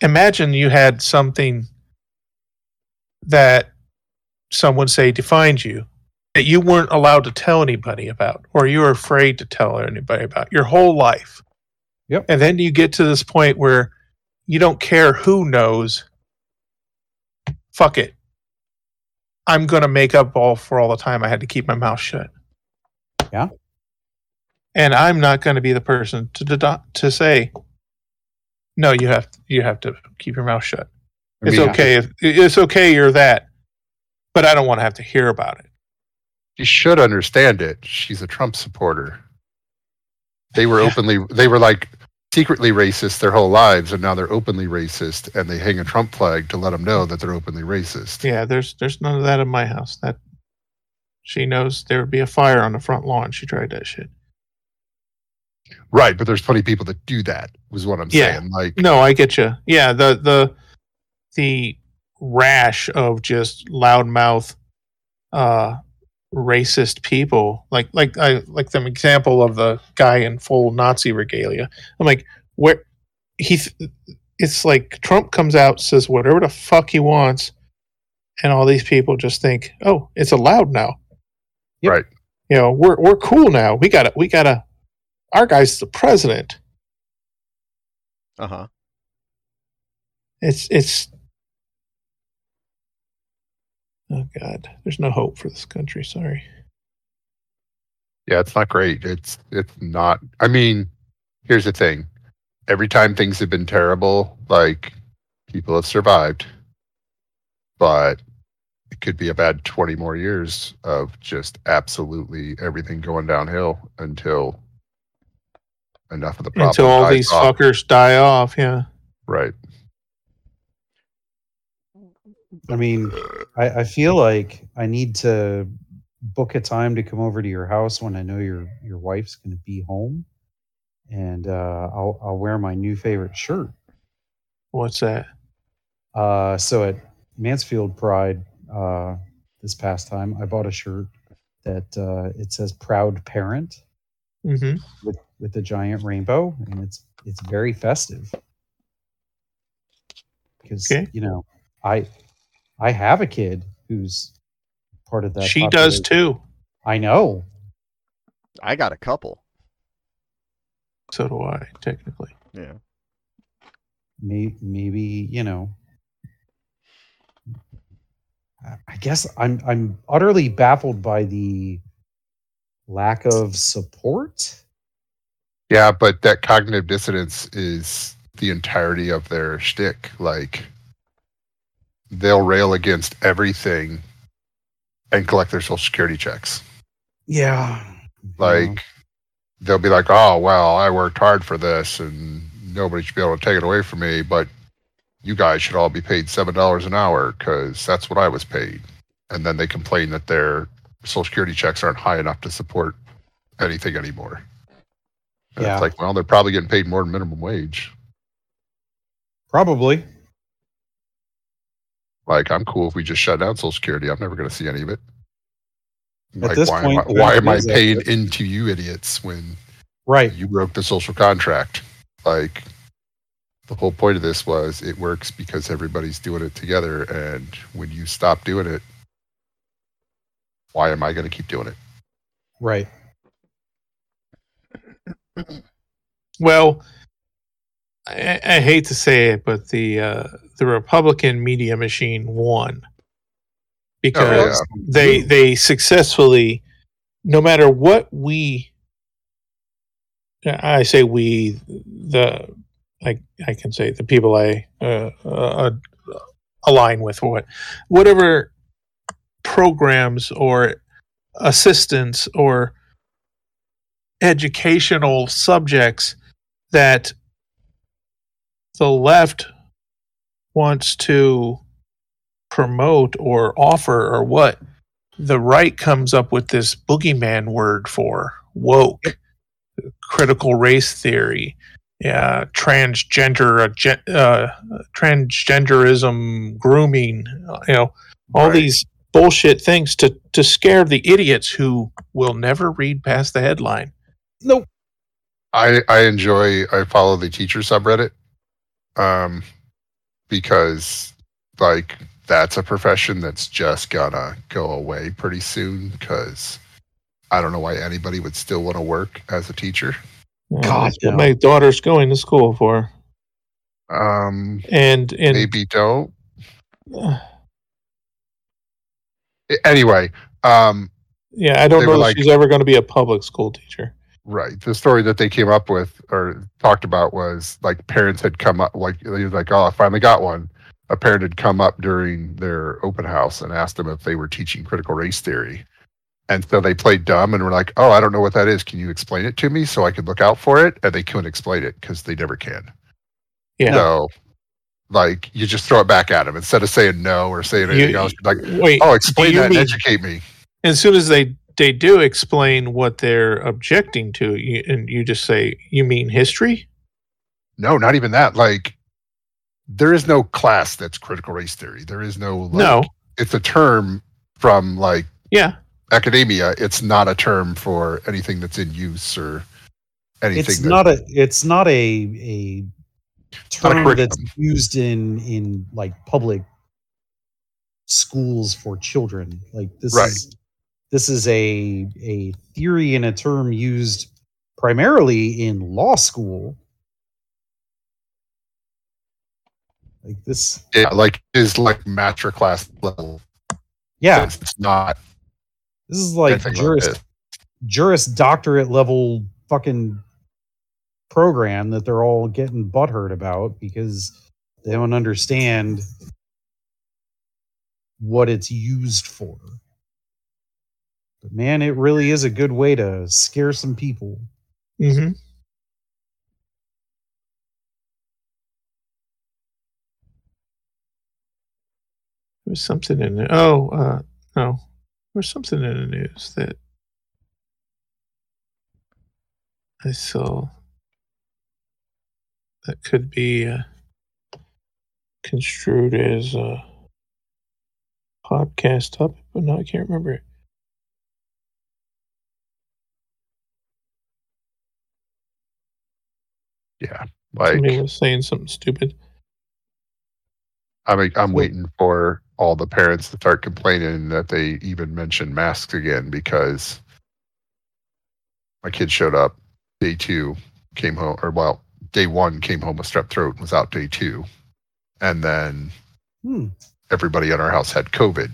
imagine you had something that someone say defined you that you weren't allowed to tell anybody about or you were afraid to tell anybody about your whole life. Yep. And then you get to this point where you don't care who knows. Fuck it. I'm going to make up all for all the time I had to keep my mouth shut. Yeah. And I'm not going to be the person to dedo- to say no, you have you have to keep your mouth shut. It's mean, okay if it's okay you're that, but I don't want to have to hear about it. You should understand it. She's a Trump supporter. They were openly, they were like secretly racist their whole lives, and now they're openly racist, and they hang a Trump flag to let them know that they're openly racist. Yeah, there's there's none of that in my house. That she knows there would be a fire on the front lawn. She tried that shit. Right, but there's plenty of people that do that. Was what I'm Yeah. saying. Like, No, I get you. Yeah, the the the rash of just loudmouth, uh, racist people. Like like I like the example of the guy in full Nazi regalia. I'm like, where he? th- It's like Trump comes out says whatever the fuck he wants, and all these people just think, oh, it's allowed now. Yep. Right. You know, we're we're cool now. We got to we got to. Our guy's the president. Uh huh. It's it's Oh god, there's no hope for this country, sorry. yeah, it's not great. It's it's not. I mean, here's the thing. Every time things have been terrible, like people have survived, but it could be a bad 20 more years of just absolutely everything going downhill until enough of the problem Until all these off. fuckers die off, yeah. right I mean, I, I feel like I need to book a time to come over to your house when I know your your wife's going to be home, and uh, I'll I'll wear my new favorite shirt. What's that? Uh, so at Mansfield Pride uh, this past time, I bought a shirt that uh, it says "Proud Parent" Mm-hmm. with with the giant rainbow, and it's it's very festive. Because Okay. you know, I I have a kid who's part of that. She does too. I know. I got a couple. So do I, technically. Yeah. Maybe, maybe you know. I- I guess I'm I'm utterly baffled by the lack of support. yeah but that cognitive dissonance is the entirety of their shtick like they'll rail against everything and collect their social security checks Yeah. like they'll be like oh well i worked hard for this and nobody should be able to take it away from me but you guys should all be paid seven dollars an hour because that's what i was paid and then they complain that their social security checks aren't high enough to support anything anymore and Yeah. it's like well they're probably getting paid more than minimum wage probably. Like i'm cool if we just shut down social security i'm never going to see any of it At this why point, am I, why am I paying accurate. into you idiots when Right. you broke the social contract? Like, the whole point of this was it works because everybody's doing it together, and when you stop doing it, why am I going to keep doing it? Right. Well, I, I hate to say it, but the uh, the Republican media machine won because yeah. they they successfully, no matter what we, I say we, the I I can say the people I uh, uh, align with, or what, whatever programs or assistance or educational subjects that the left wants to promote or offer or what the right comes up with this boogeyman word for woke critical race theory yeah transgender uh, uh, transgenderism grooming you know all Right. these bullshit things to to scare the idiots who will never read past the headline Nope. I I enjoy I follow the teacher subreddit um because like that's a profession that's just gonna go away pretty soon cuz I don't know why anybody would still want to work as a teacher. Uh, God, that's what my daughter's going to school for Um and and maybe don't. Anyway, um yeah i don't know if like- she's ever going to be a public school teacher Right. The story that they came up with or talked about was like parents had come up, like they was like, "Oh, I finally got one." A parent had come up during their open house and asked them if they were teaching critical race theory, and so they played dumb and were like, "Oh, I don't know what that is. Can you explain it to me so I could look out for it?" And they couldn't explain it because they never can. Yeah. So, like, you just throw it back at them instead of saying no or saying anything You- else. Like, wait "Oh, explain that mean- and educate me." as soon as they they do explain what they're objecting to you, and you just say you mean history No, not even that. Like, there is no class that's critical race theory. There is no. Like, no It's a term from like yeah academia. It's not a term for anything that's in use or anything. It's that- not a it's not a a not a term that's used in in like public schools for children. Like this Right. is this is a a theory and a term used primarily in law school. Like this Yeah, like is like master class level. yeah, It's, it's not this is like juris this. juris doctorate level fucking program that they're all getting butthurt about because they don't understand what it's used for. But man, it really is a good way to scare some people. mm-hmm. There's something in it. Oh, uh, no. There's something in the news that I saw that could be uh, construed as a podcast topic, but no, I can't remember it. Yeah, like Somebody was saying something stupid. I'm I'm waiting for all the parents to start complaining that they even mention masks again because my kid showed up day two, came home or well day one came home with strep throat, and was out day two, and then Hmm. everybody in our house had COVID.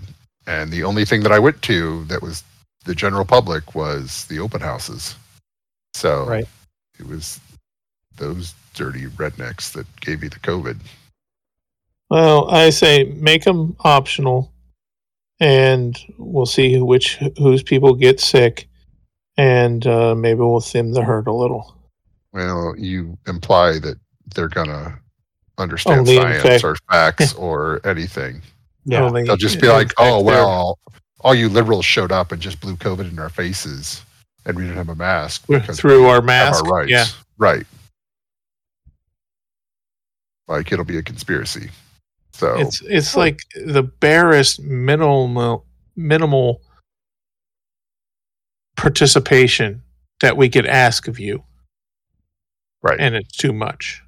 And the only thing that I went to that was the general public was the open houses. So Right. it was those dirty rednecks that gave you the COVID. Well, I say make them optional, and we'll see which whose people get sick, and uh, maybe we'll thin the herd a little. Well, you imply that they're gonna understand Only science fact- or facts or anything. Yeah. Only They'll just be like, "Oh they're- well, all you liberals showed up and just blew COVID in our faces, and we didn't have a mask because through our mask." our rights." Yeah, Right. Like it'll be a conspiracy. So it's it's like the barest minimal minimal participation that we could ask of you, Right. and it's too much.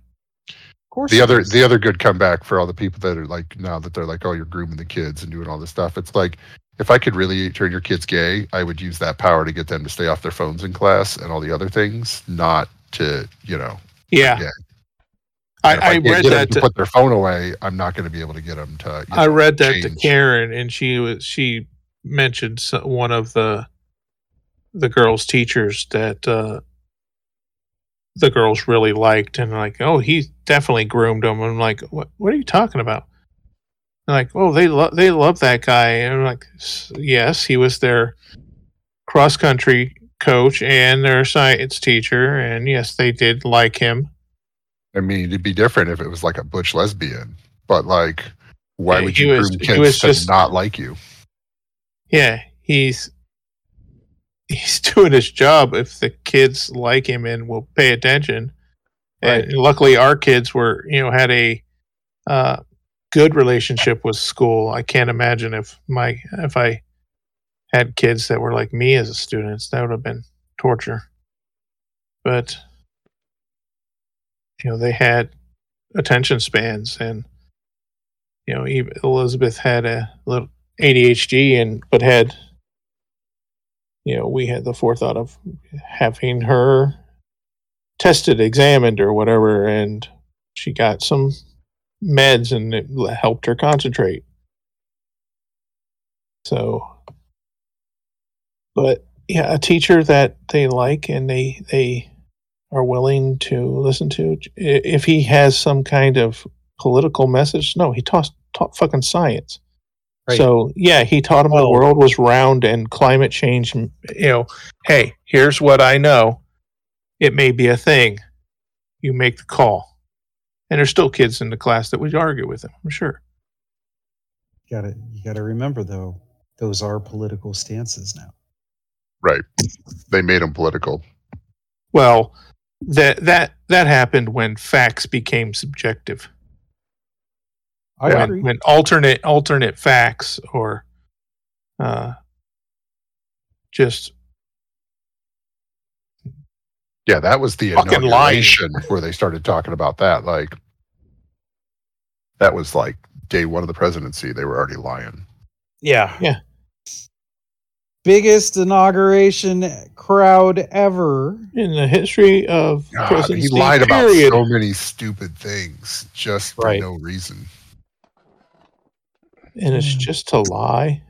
Of course. the other is. the other good comeback for all the people that are like now that they're like oh you're grooming the kids and doing all this stuff it's like if i could really turn your kids gay i would use that power to get them to stay off their phones in class and all the other things not to you know Yeah, And if I, I read that. to put their phone away i'm not going to be able to get them to I know, read that to. Karen, and she was she mentioned one of the the girls' teachers that uh, the girls really liked, and like, oh, he definitely groomed them. I'm like, what? What are you talking about? They're like, oh, they love they love that guy, and I'm like, "S- yes, he was their cross country coach and their science teacher, and yes, they did like him. I mean it'd be different if it was like a butch lesbian but like why Yeah, would you was- groom kids to just- not like you Yeah, he's he's doing his job if the kids like him and will pay attention. And luckily, our kids were you know had a uh, good relationship with school. I can't imagine if my if I had kids that were like me as a student, that would have been torture. But you know they had attention spans and you know elizabeth had a little adhd and but had you know we had the forethought of having her tested examined or whatever and she got some meds and it helped her concentrate. So but yeah a teacher that they like and they they are willing to listen to if he has some kind of political message no he taught taught fucking science. Right. so yeah he taught him the world was round and climate change you know hey here's what i know. It may be a thing. You make the call. And there's still kids in the class that would argue with him i'm sure. You gotta you gotta remember though, those are political stances now. right. They made them political. Well that that that happened when facts became subjective I when, agree. when alternate alternate facts or uh just Yeah, that was the Fucking lying. where they started talking about that. Like, that was like day one of the presidency. They were already lying. Yeah. Yeah. Biggest inauguration crowd ever. in the history of God, he presidency, lied about period. so many stupid things just for Right. no reason. and it's just to lie.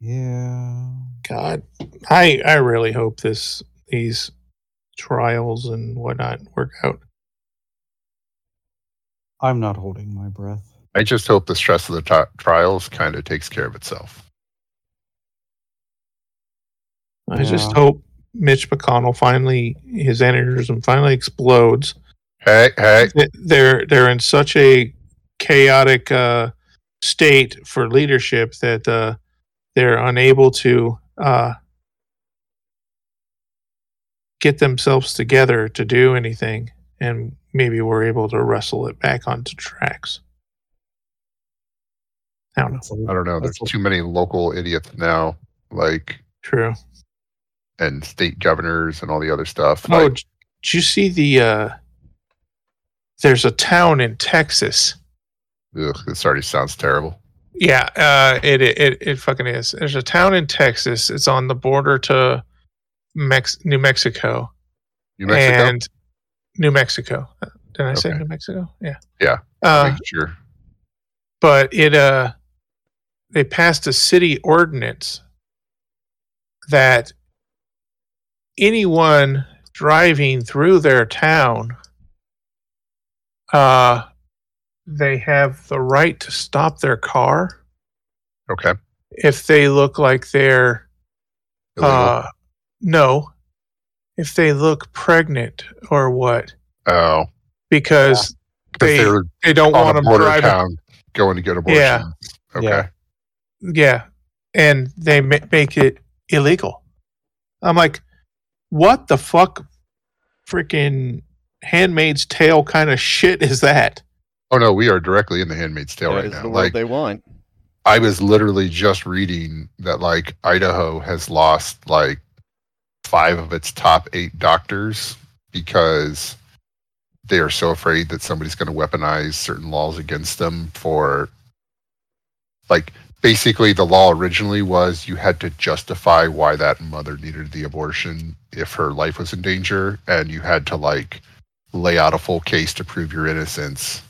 Yeah. God, I I really hope this these trials and whatnot work out. I'm not holding my breath. I just hope the stress of the tri- trials kind of takes care of itself. I just hope Mitch McConnell finally his aneurysm finally explodes. Hey, hey, They're they're in such a chaotic uh, state for leadership that uh, they're unable to uh, get themselves together to do anything, and maybe we're able to wrestle it back onto tracks. I don't know. That's a- I don't know. There's too many local idiots now, like, True. And state governors and all the other stuff. Oh, Like, did you see the? Uh, there's a town in Texas. ugh, this already sounds terrible. Yeah, uh, it, it it fucking is. There's a town in Texas. It's on the border to Mex- New Mexico. New Mexico? And New Mexico. Did I say New Mexico? Yeah. Yeah. Uh, sure. but it uh they passed a city ordinance that anyone driving through their town uh they have the right to stop their car Okay. if they look like they're Illegal. uh no if they look pregnant or what oh, because because they they don't want them driving town going to get abortions. Yeah. Okay. Yeah. Yeah, and they make it illegal. I'm like, what the fuck, freaking Handmaid's Tale kind of shit is that? Oh no, we are directly in the Handmaid's Tale That right is now. the world Like they want. I was literally just reading that like Idaho has lost like five of its top eight doctors because they are so afraid that somebody's going to weaponize certain laws against them for like basically the law originally was you had to justify why that mother needed the abortion if her life was in danger and you had to like lay out a full case to prove your innocence.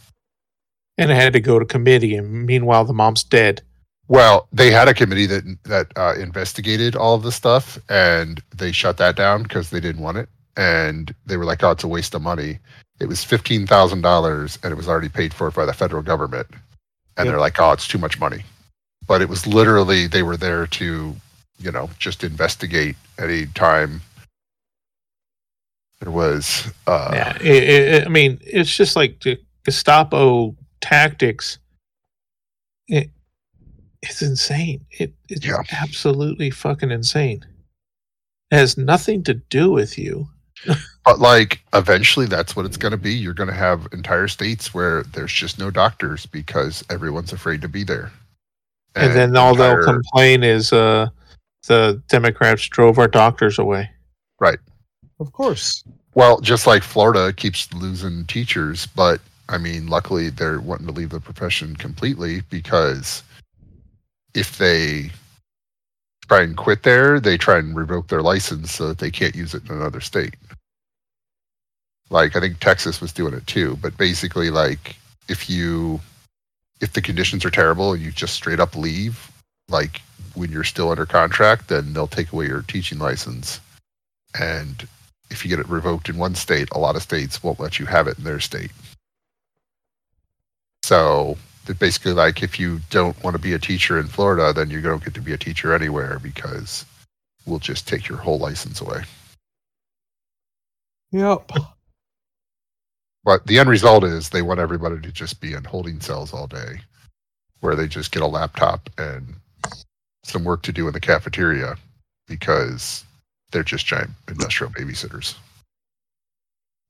And it had to go to committee, and meanwhile, the mom's dead. well they had a committee that that uh, investigated all of this stuff and they shut that down because they didn't want it. And they were like oh it's a waste of money. It was $15000 and it was already paid for by the federal government. And Yep. they're like oh it's too much money but it was literally they were there to you know just investigate any time there was uh yeah, it, it, I mean, it's just like the Gestapo tactics. It, it's insane. It, it's Yeah. absolutely fucking insane. It has nothing to do with you. but like eventually that's what it's going to be you're going to have entire states where there's just no doctors because everyone's afraid to be there And, then all they'll complain is uh, the Democrats drove our doctors away. Right. Of course. Well, just like Florida keeps losing teachers, but I mean, luckily they're wanting to leave the profession completely because if they try and quit there, they try and revoke their license so that they can't use it in another state. Like I think Texas was doing it too, but basically like if you if the conditions are terrible and you just straight up leave, like when you're still under contract, then they'll take away your teaching license. And if you get it revoked in one state, a lot of states won't let you have it in their state. So they're basically like if you don't want to be a teacher in Florida, then you don't get to be a teacher anywhere because we'll just take your whole license away. Yep. But the end result is they want everybody to just be in holding cells all day, where they just get a laptop and some work to do in the cafeteria because they're just giant industrial babysitters.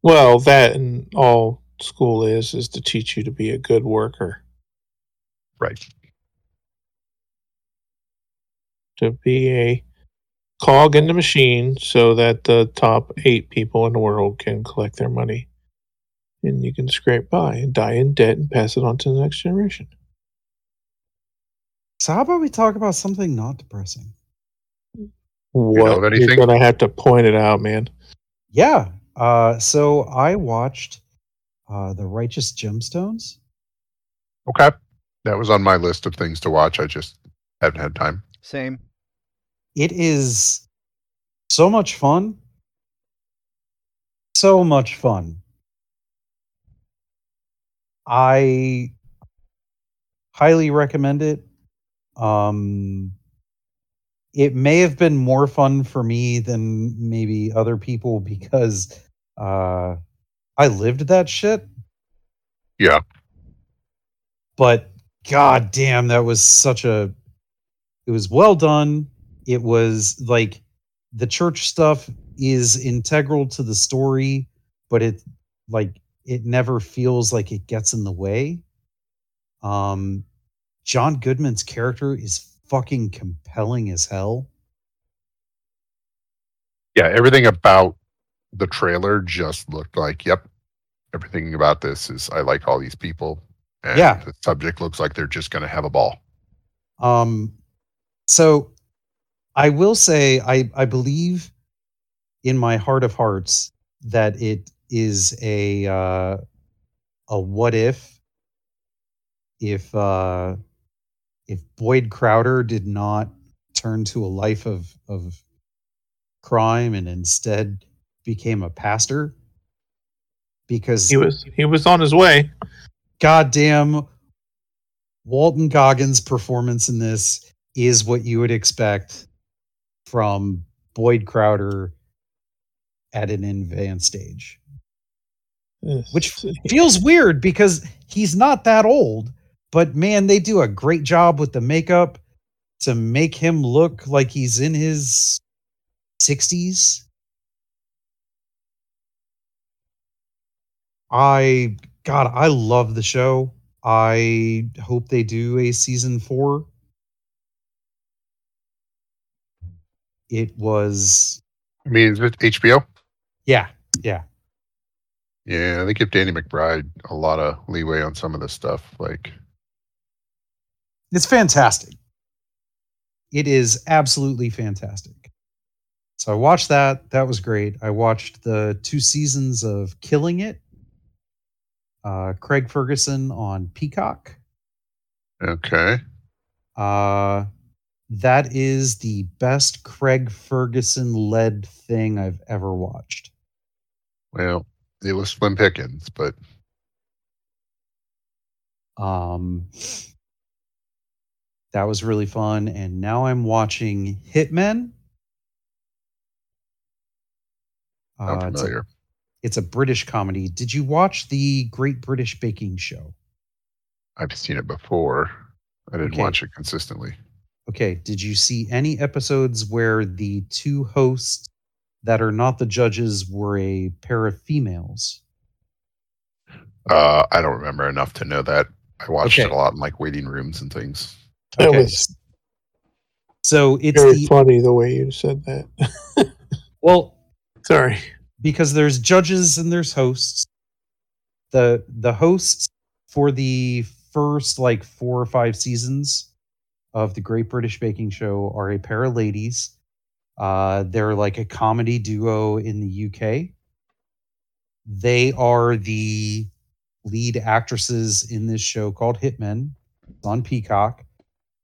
Well, that and all school is is to teach you to be a good worker, Right. to be a cog in the machine, so that the top eight people in the world can collect their money, and you can scrape by and die in debt and pass it on to the next generation. So how about we talk about something not depressing? What of you're gonna have to point it out, man. Yeah. Uh, so I watched uh, the Righteous Gemstones. Okay. That was on my list of things to watch. I just haven't had time. Same. It is so much fun. So much fun. I highly recommend it. Um, it may have been more fun for me than maybe other people because uh, I lived that shit. Yeah. But god damn, that was such a. It was well done. It was like the church stuff is integral to the story, but it like it never feels like it gets in the way. Um, John Goodman's character is fucking compelling as hell. Yeah. Everything about the trailer just looked like, yep, everything about this is I like all these people. And Yeah. the subject looks like they're just going to have a ball. Um, so I will say I I believe in my heart of hearts that it is a uh, a what if if uh, if Boyd Crowder did not turn to a life of of crime and instead became a pastor because He was he was on his way. goddamn Walton Goggins' performance in this is what you would expect from Boyd Crowder at an advanced stage which feels weird because he's not that old. But man, they do a great job with the makeup to make him look like he's in his 60s. I, God, I love the show. I hope they do a season four. It was. I mean, is it HBO? Yeah, yeah. Yeah, they give Danny McBride a lot of leeway on some of this stuff. Like, It's fantastic. It is absolutely fantastic. So I watched that. That was great. I watched the two seasons of Killing It. Uh, Craig Ferguson on Peacock. okay, Uh, that is the best Craig Ferguson led thing I've ever watched. well, it was Slim Pickens, but Um, that was really fun. And now I'm watching Hitmen. I'm Uh, it's, a, familiar. it's a British comedy. Did you watch the Great British Baking Show? I've seen it before. I didn't Okay. watch it consistently. Okay. Did you see any episodes where the two hosts that are not the judges were a pair of females? Uh, I don't remember enough to know that. I watched Okay. it a lot in like waiting rooms and things. That Okay. was So it's very the funny the way you said that. well, Sorry. because there's judges and there's hosts. The the hosts for the first like four or five seasons of the Great British Baking Show are a pair of ladies. Uh, they're like a comedy duo in the UK. They are the lead actresses in this show called Hitmen. It's on Peacock.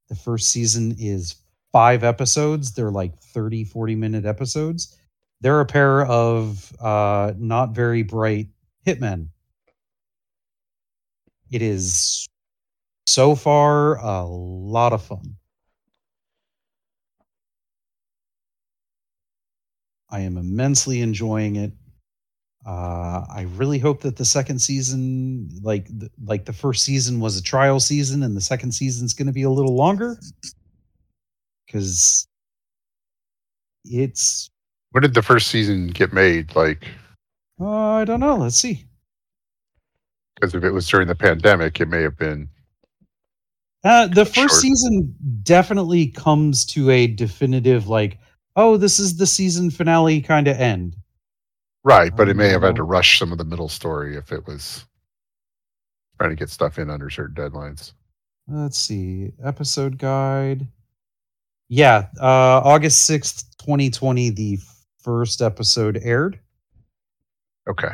The first season is five episodes. They're like 30, 40 minute episodes they're a pair of uh, not very bright hitmen. It is so far a lot of fun. I am immensely enjoying it. Uh, I really hope that the second season, like th- like the first season, was a trial season, and the second season's going to be a little longer because it's When did the first season get made? Like, Uh, I don't know. Let's see. because if it was during the pandemic, it may have been. Uh, the first Short. season definitely comes to a definitive, like, oh, this is the season finale kind of end. Right, but it may have had to Oh. rush some of the middle story if it was trying to get stuff in under certain deadlines. Let's see. Episode guide. Yeah, uh, August 6th, 2020, the first episode aired. Okay.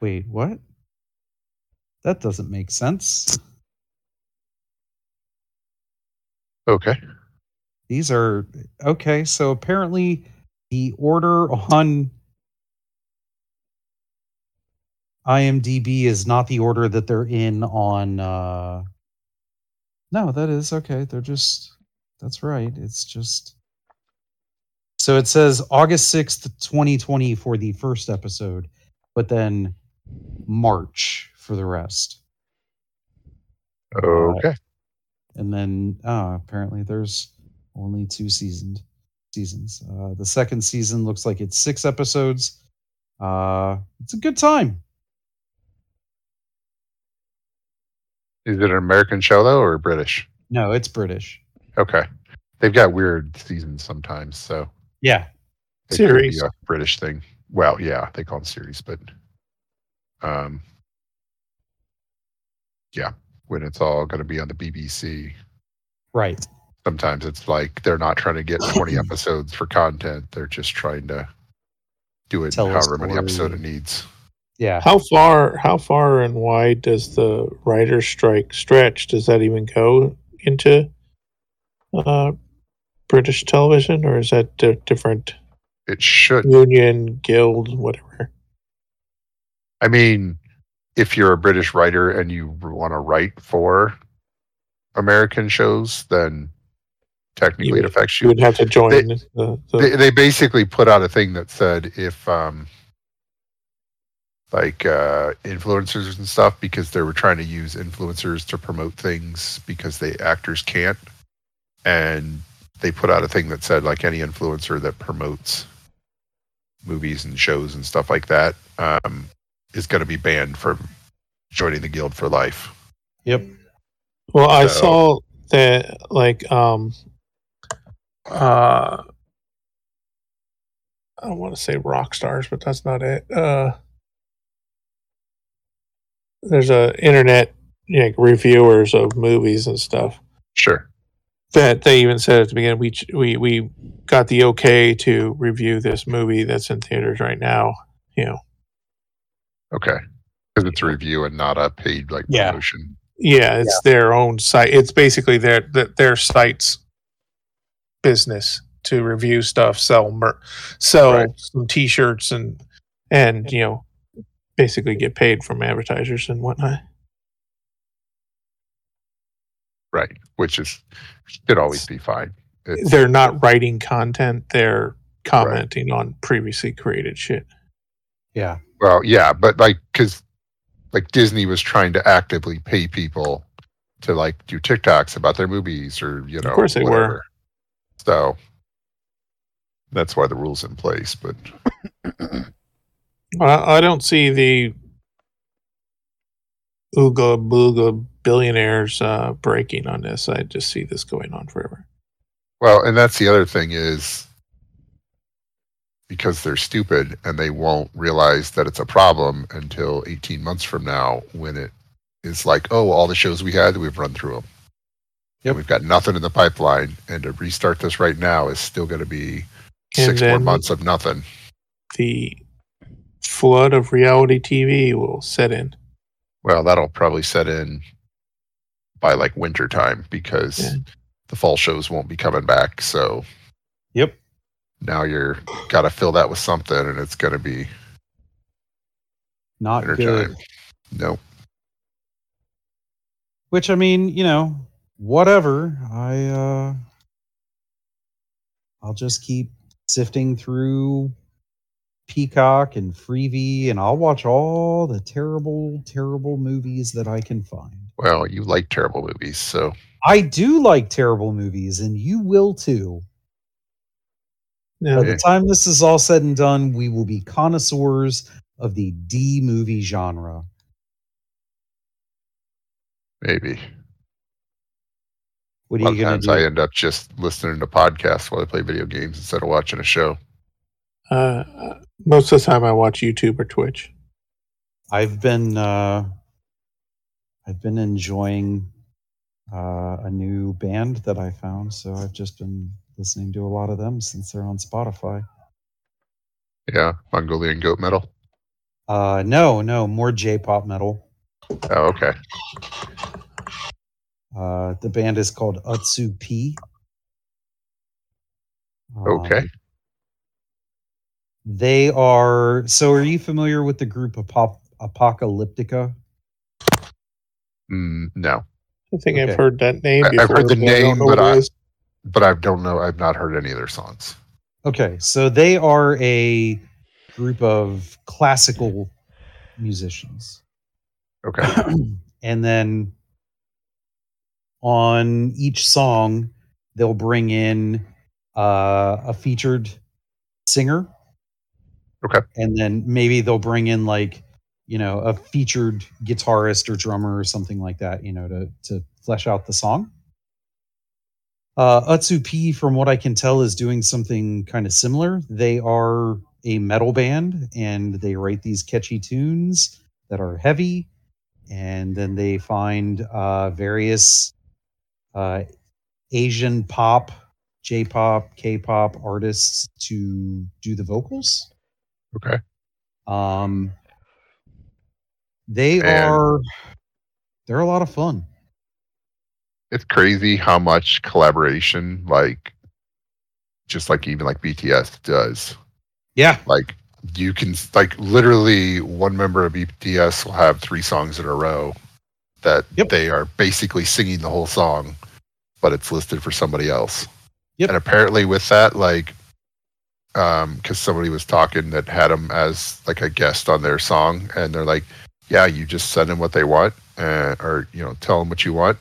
Wait, what? That doesn't make sense. Okay. These are okay. So apparently, the order on IMDb is not the order that they're in on. Uh, no, that is okay. They're just. That's right. It's just. So it says August sixth, twenty twenty, for the first episode, but then March for the rest. Okay. and then uh, apparently there's only two seasoned seasons. Uh, the second season looks like it's six episodes. Uh, it's a good time. Is it an American show though, or British? No, it's British. Okay. They've got weird seasons sometimes, so Yeah, it could be Series. a British thing. Well, yeah, they call them series, but um, yeah, when it's all going to be on the BBC, right. Sometimes it's like they're not trying to get 20 episodes for content; they're just trying to do it Tell however many story. episode it needs. Yeah, How far how far and wide does the writer's strike stretch? Does that even go into uh, British television or is that di- different It should. union, guild, whatever? I mean, if you're a British writer and you want to write for American shows, then technically it affects You you. would have to join They- the, the They, they basically put out a thing that said if um, like uh, influencers and stuff, because they were trying to use influencers to promote things because they actors can't, and they put out a thing that said like any influencer that promotes movies and shows and stuff like that um, is going to be banned from joining the guild for life. yep. Well, I saw that like um uh I don't want to say rock stars, but that's not it. Uh there's a internet you know, reviewers of movies and stuff Sure. that they even said at the beginning we we we got the okay to review this movie that's in theaters right now. You know, Okay. Because it's a review and not a paid like Yeah. promotion. yeah, it's their own site. It's basically their their, their site's business to review stuff, sell mer- sell Right. some T-shirts and and you know basically get paid from advertisers and whatnot. Right. Which is should always be fine. It's, They're not writing content; they're commenting on previously created shit. Yeah. well, yeah, but like because like Disney was trying to actively pay people to like do TikToks about their movies or you know of course they were. So that's why the rules in place. But I, I don't see the ooga booga billionaires uh, breaking on this. I just see this going on forever. well, and that's the other thing is because they're stupid and they won't realize that it's a problem until 18 months from now when it is like, oh, all the shows we had, we've run through them. Yep. We've got nothing in the pipeline. And to restart this right now is still going to be And six more months of nothing. The flood of reality TV will set in. Well, that'll probably set in by like winter time because Yeah. the fall shows won't be coming back. So Yep. now you're got to fill that with something and it's going to be Not winter good. time. No. Which I mean, you know, whatever. I uh I'll just keep sifting through Peacock and Freevee and I'll watch all the terrible, terrible movies that I can find. Well, you like terrible movies, so I do like terrible movies, and you will too. Yeah. By the time this is all said and done, we will be connoisseurs of the D movie genre. maybe. What A lot you going times to I end up just listening to podcasts while I play video games instead of watching a show. Uh, most of the time, I watch YouTube or Twitch. I've been uh, I've been enjoying uh, a new band that I found, so I've just been listening to a lot of them since they're on Spotify. Yeah, Mongolian goat metal. Uh, no, no, more J-pop metal. Oh, okay. Uh, the band is called Utsu P. Um, Okay. They are. So, are you familiar with the group Apop- Apocalyptica? Mm, no, I think I've heard that name I- I've heard the but name, know but I- but I don't know. I've not heard any of their songs. Okay, so they are a group of classical musicians. Okay. and then on each song, they'll bring in uh, a featured singer. Okay. And then maybe they'll bring in like, you know, a featured guitarist or drummer or something like that, you know, to to flesh out the song. Uh, Utsu P, from what I can tell, is doing something kind of similar. They are a metal band and they write these catchy tunes that are heavy, and then they find uh, various uh, Asian pop, J pop, K pop artists to do the vocals. Okay. Um, they And- are they're a lot of fun. It's crazy how much collaboration, like, just like even like BTS does. Yeah, Like, you can like literally one member of BTS will have three songs in a row that Yep. they are basically singing the whole song, but it's listed for somebody else. Yep. And apparently, with that, like, um, because somebody was talking that had them as like a guest on their song, and they're like, "Yeah, you just send them what they want, uh, or you know, tell them what you want."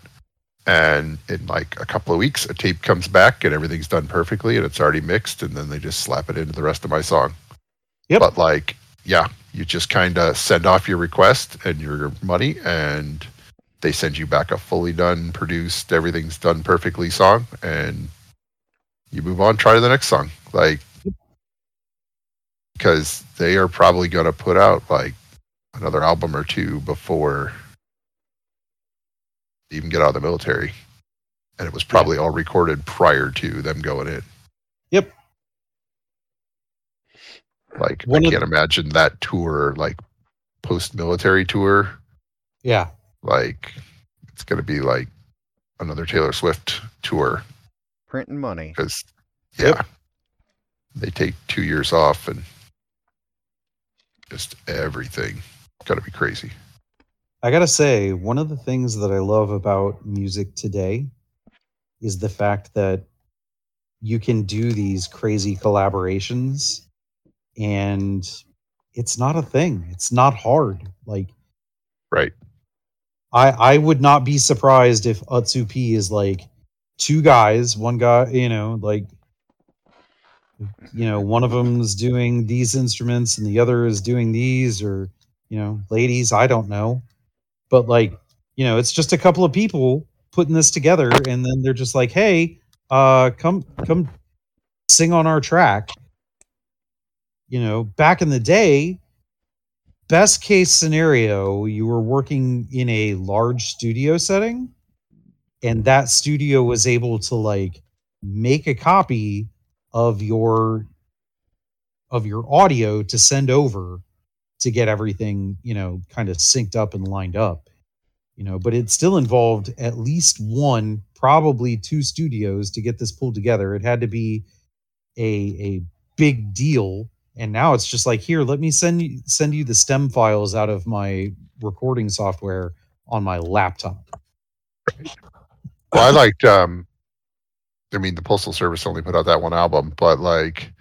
And in like a couple of weeks, a tape comes back and everything's done perfectly and it's already mixed, and then they just slap it into the rest of my song. Yep. But like, yeah, you just kind of send off your request and your money, and they send you back a fully done, produced, everything's done perfectly song, and you move on, try the next song. Like, because they are probably going to put out like another album or two before they even get out of the military. And it was probably all recorded prior to them going in. Yep. Like, One I can't imagine that tour, like post military tour. Yeah. Like, it's going to be like another Taylor Swift tour Printing money. because, yeah, Yep. they take two years off and just everything. Got to be crazy. I gotta say, one of the things that I love about music today is the fact that you can do these crazy collaborations and it's not a thing. It's not hard. Like Right. I I would not be surprised if Utsu P is like two guys, one guy, you know, like you know, one of them's doing these instruments and the other is doing these or you know, ladies, I don't know. But like, you know, it's just a couple of people putting this together and then they're just like, "Hey, uh come come sing on our track." You know, back in the day, best case scenario, you were working in a large studio setting and that studio was able to like make a copy of your of your audio to send over to get everything, you know, kind of synced up and lined up. You know, but it still involved at least one, probably two studios to get this pulled together. It had to be a a big deal and now it's just like here let me send you send you the stem files out of my recording software on my laptop Well, I liked. um I mean, the Postal Service only put out that one album, but like,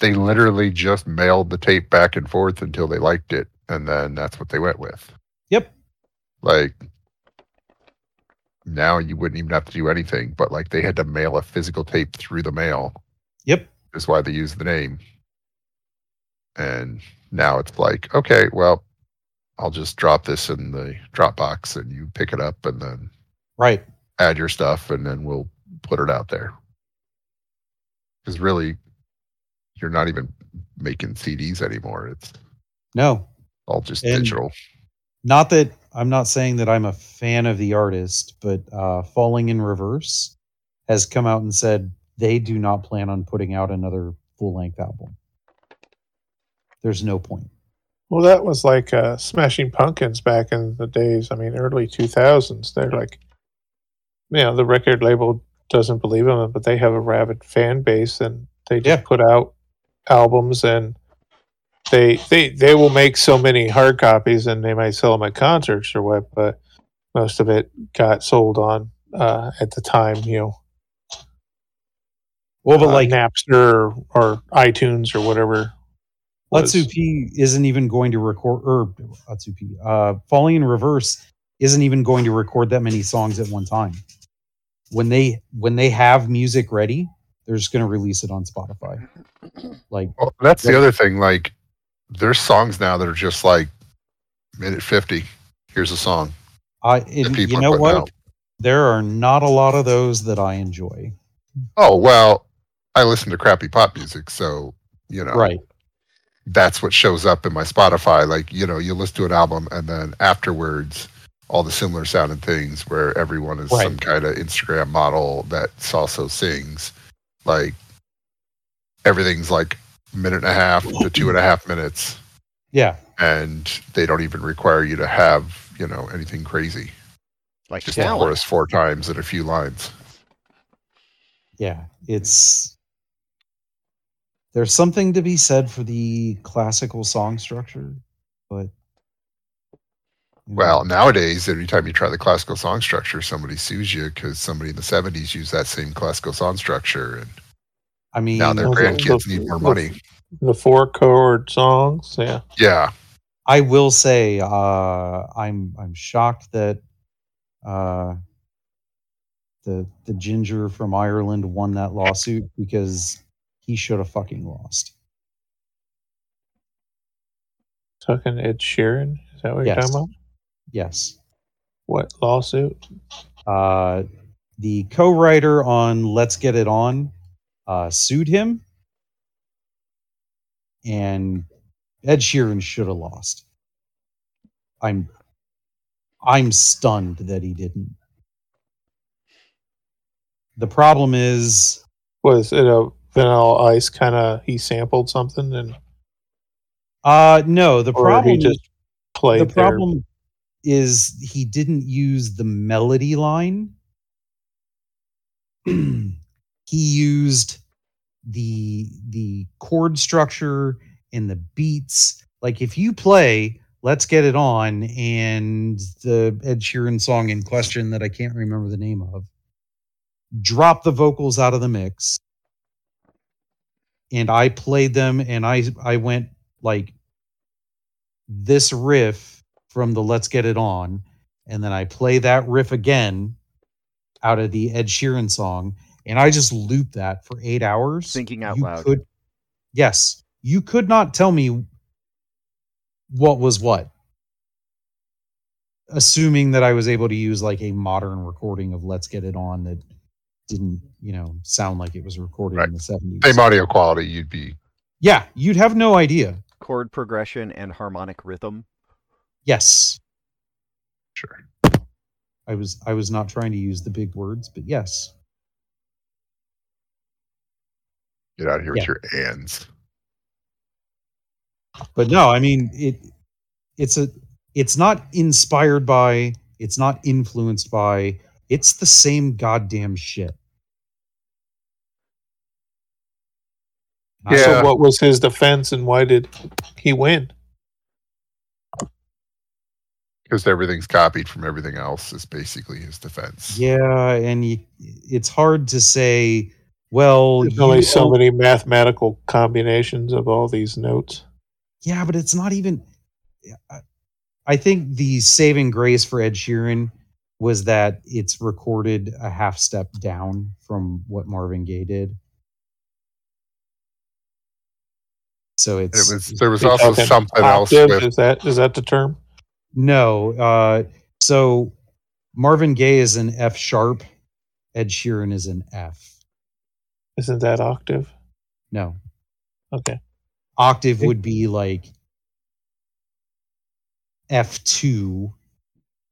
they literally just mailed the tape back and forth until they liked it, and then that's what they went with. yep Like, now you wouldn't even have to do anything, but like, they had to mail a physical tape through the mail. yep Is why they use the name. And now it's like, okay, well, I'll just drop this in the Dropbox, and you pick it up, and then right add your stuff and then we'll put it out there. Because really, you're not even making CDs anymore. It's no all just And- digital. not that i'm not saying that i'm a fan of the artist but uh falling in reverse has come out and said they do not plan on putting out another full-length album there's no point Well, that was like uh, Smashing Pumpkins back in the days. I mean, early 2000s. They're like, you know, the record label doesn't believe them, but they have a rabid fan base, and they just Yeah. put out albums, and they they they will make so many hard copies, and they might sell them at concerts or what, but most of it got sold on uh, at the time, you know, well but uh, like Napster or, or iTunes or whatever. Was. Atsupi isn't even going to record or Atsupi, uh Falling in Reverse isn't even going to record that many songs at one time. When they when they have music ready, they're just going to release it on Spotify. Like Well, that's the other thing. Like, there's songs now that are just like minute 50. Here's a song. I and you know what? out. There are not a lot of those that I enjoy. Oh, well, I listen to crappy pop music. So, you know, Right. That's what shows up in my Spotify. Like, you know, you listen to an album and then afterwards, all the similar sounding things where everyone is Right. some kind of Instagram model that also sings. Like, everything's like a minute and a half to two and a half minutes. Yeah. And they don't even require you to have, you know, anything crazy. Like Just the chorus four times and a few lines. Yeah. It's there's something to be said for the classical song structure, but Well, nowadays, every time you try the classical song structure, somebody sues you because somebody in the 70s used that same classical song structure. And I mean now their Well, grandkids the- need more the- money. The four chord songs, yeah. Yeah. I will say uh, I'm I'm shocked that uh, the the ginger from Ireland won that lawsuit because he should have fucking lost. Talking Ed Sheeran. Is that what Yes. you're talking about? Yes, What lawsuit? uh, the co-writer on "Let's Get It On," uh, sued him, and Ed Sheeran should have lost. I'm I'm stunned that he didn't. The problem is Was it a Vanilla Ice kind of? He sampled something and uh no, the problem he just played the problem is he didn't use the melody line. he used the the chord structure and the beats. Like if you play "Let's Get It On" and the Ed Sheeran song in question that I can't remember the name of, drop the vocals out of the mix, and I played them, and I I went like this riff from the Let's Get It On, and then I play that riff again out of the Ed Sheeran song, and I just loop that for eight hours. Thinking out you loud. Could, yes, you could not tell me what was what. Assuming that I was able to use like a modern recording of Let's Get It On that didn't, you know, sound like it was recorded Right. in the 70s. Same audio quality, you'd be Yeah, you'd have no idea. Chord progression and harmonic rhythm. Yes. sure. I was I was not trying to use the big words, but yes. Get out of here Yeah. with your ands. But no, I mean it it's a it's not inspired by, it's not influenced by, it's the same goddamn shit. Yeah. So what was his defense and why did he win? Because everything's copied from everything else is basically his defense. Yeah, and you, it's hard to say, well, There's only so many mathematical combinations of all these notes. Yeah, but it's not even. I- I think the saving grace for Ed Sheeran was that it's recorded a half step down from what Marvin Gaye did. So it's it was there was also talking something else with Is that is that the term? no. Uh, so Marvin Gaye is an F sharp. Ed Sheeran is an F. Isn't that octave? No, Okay. octave would be like F two,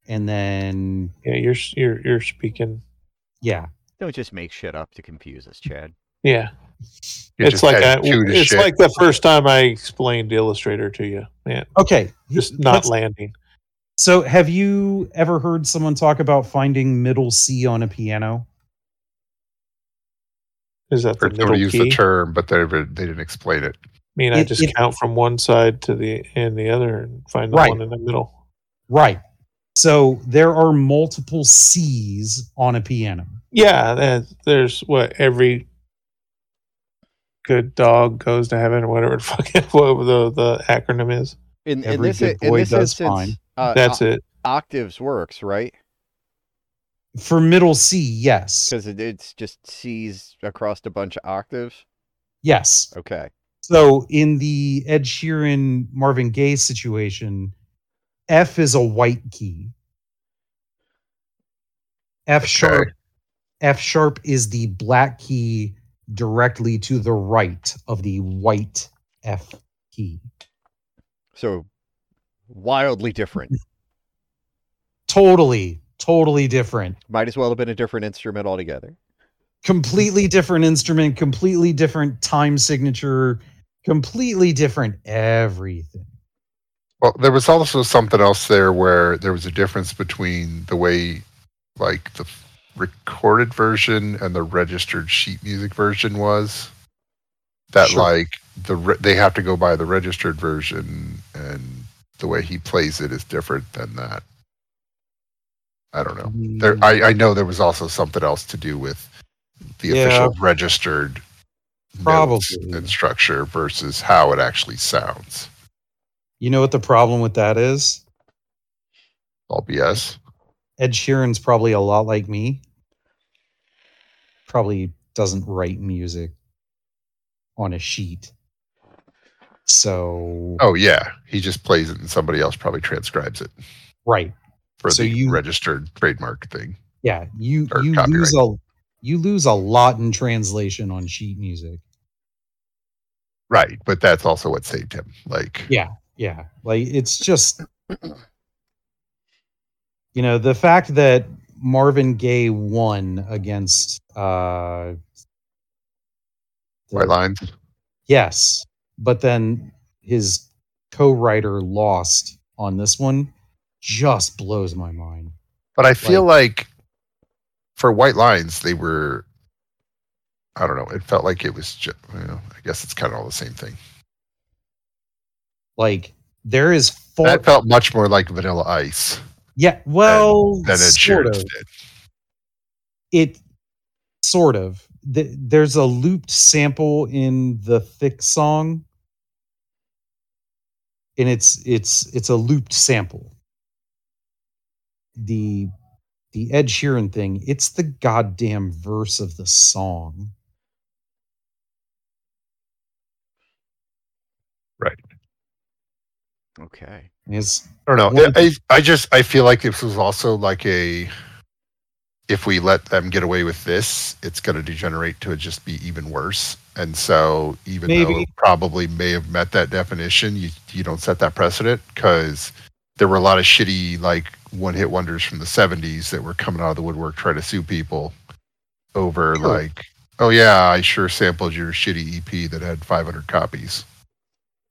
and then Yeah, you're you're you're speaking. yeah, Don't just make shit up to confuse us, Chad. Yeah, you it's like had I, it's shit. like the first time I explained Illustrator to you. Man, okay, just not let's- landing. So, have you ever heard someone talk about finding middle C on a piano? Is that the Heard someone middle use key? the term, but they they didn't explain it. I mean, I It- just it- count from one side to the and the other and find the Right. one in the middle. Right. So, there are multiple C's on a piano. Yeah, there's what every good dog goes to heaven or whatever the fucking what the the acronym is. In, in Every this, good in boy this does instance, fine. uh, That's o- it. octaves works, right? For middle C, yes. Because it, it's just C's across a bunch of octaves. Yes. Okay. So, in the Ed Sheeran Marvin Gaye situation, F is a white key. F sharp F sharp is the black key directly to the right of the white F key. So wildly different. Totally, totally different. Might as well have been a different instrument altogether. Completely different instrument, completely different time signature, completely different everything. Well, there was also something else there where there was a difference between the way, like the recorded version and the registered sheet music version was. That Sure. like the re- they have to go by the registered version, and the way he plays it is different than that. I don't know. There, hmm. I, I know there was also something else to do with the Yeah. official registered notes Probably. and structure versus how it actually sounds. You know what the problem with that is? All BS. Ed Sheeran's probably a lot like me. Probably doesn't write music on a sheet. So, Oh yeah, he just plays it, and somebody else probably transcribes it right. for So the you- registered trademark thing. Yeah, you you copyright. lose a you lose a lot in translation on sheet music. Right, but that's also what saved him. Like, Yeah, yeah. Like it's just you know, the fact that Marvin Gaye won against uh the- white lines. Yes, but then his co-writer lost on this one just blows my mind. But I feel like, for white lines, they were. I don't know. It felt like it was just. Well, I guess it's kind of all the same thing. Like there is far That felt much more like Vanilla Ice yeah, well, than Ed sort of. did. It sort of. Th- There's a looped sample in the thick song, and it's it's it's a looped sample. The the Ed Sheeran thing, it's the goddamn verse of the song. Okay. It's I don't know. I, I just I feel like this was also like a. If we let them get away with this, it's going to degenerate to just be even worse. And so, even though Maybe. it probably may have met that definition, you you don't set that precedent because there were a lot of shitty like one hit wonders from the '70s that were coming out of the woodwork trying to sue people over Sure. like, oh yeah, I sure sampled your shitty EP that had 500 copies.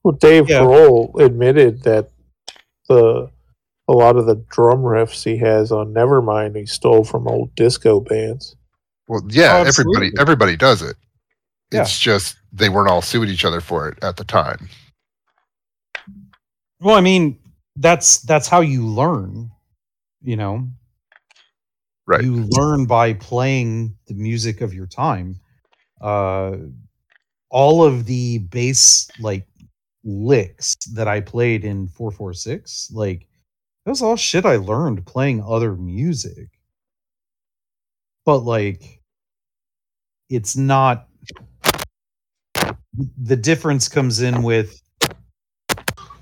Well, Dave Yeah. Grohl admitted that the a lot of the drum riffs he has on Nevermind he stole from old disco bands. Well, yeah, Oh, everybody everybody does it. Yeah. It's just they weren't all suing each other for it at the time. well, I mean, that's that's how you learn, you know. Right. You learn by playing the music of your time. Uh all of the bass like licks that I played in 446, like that was all shit I learned playing other music. But like it's not the difference comes in with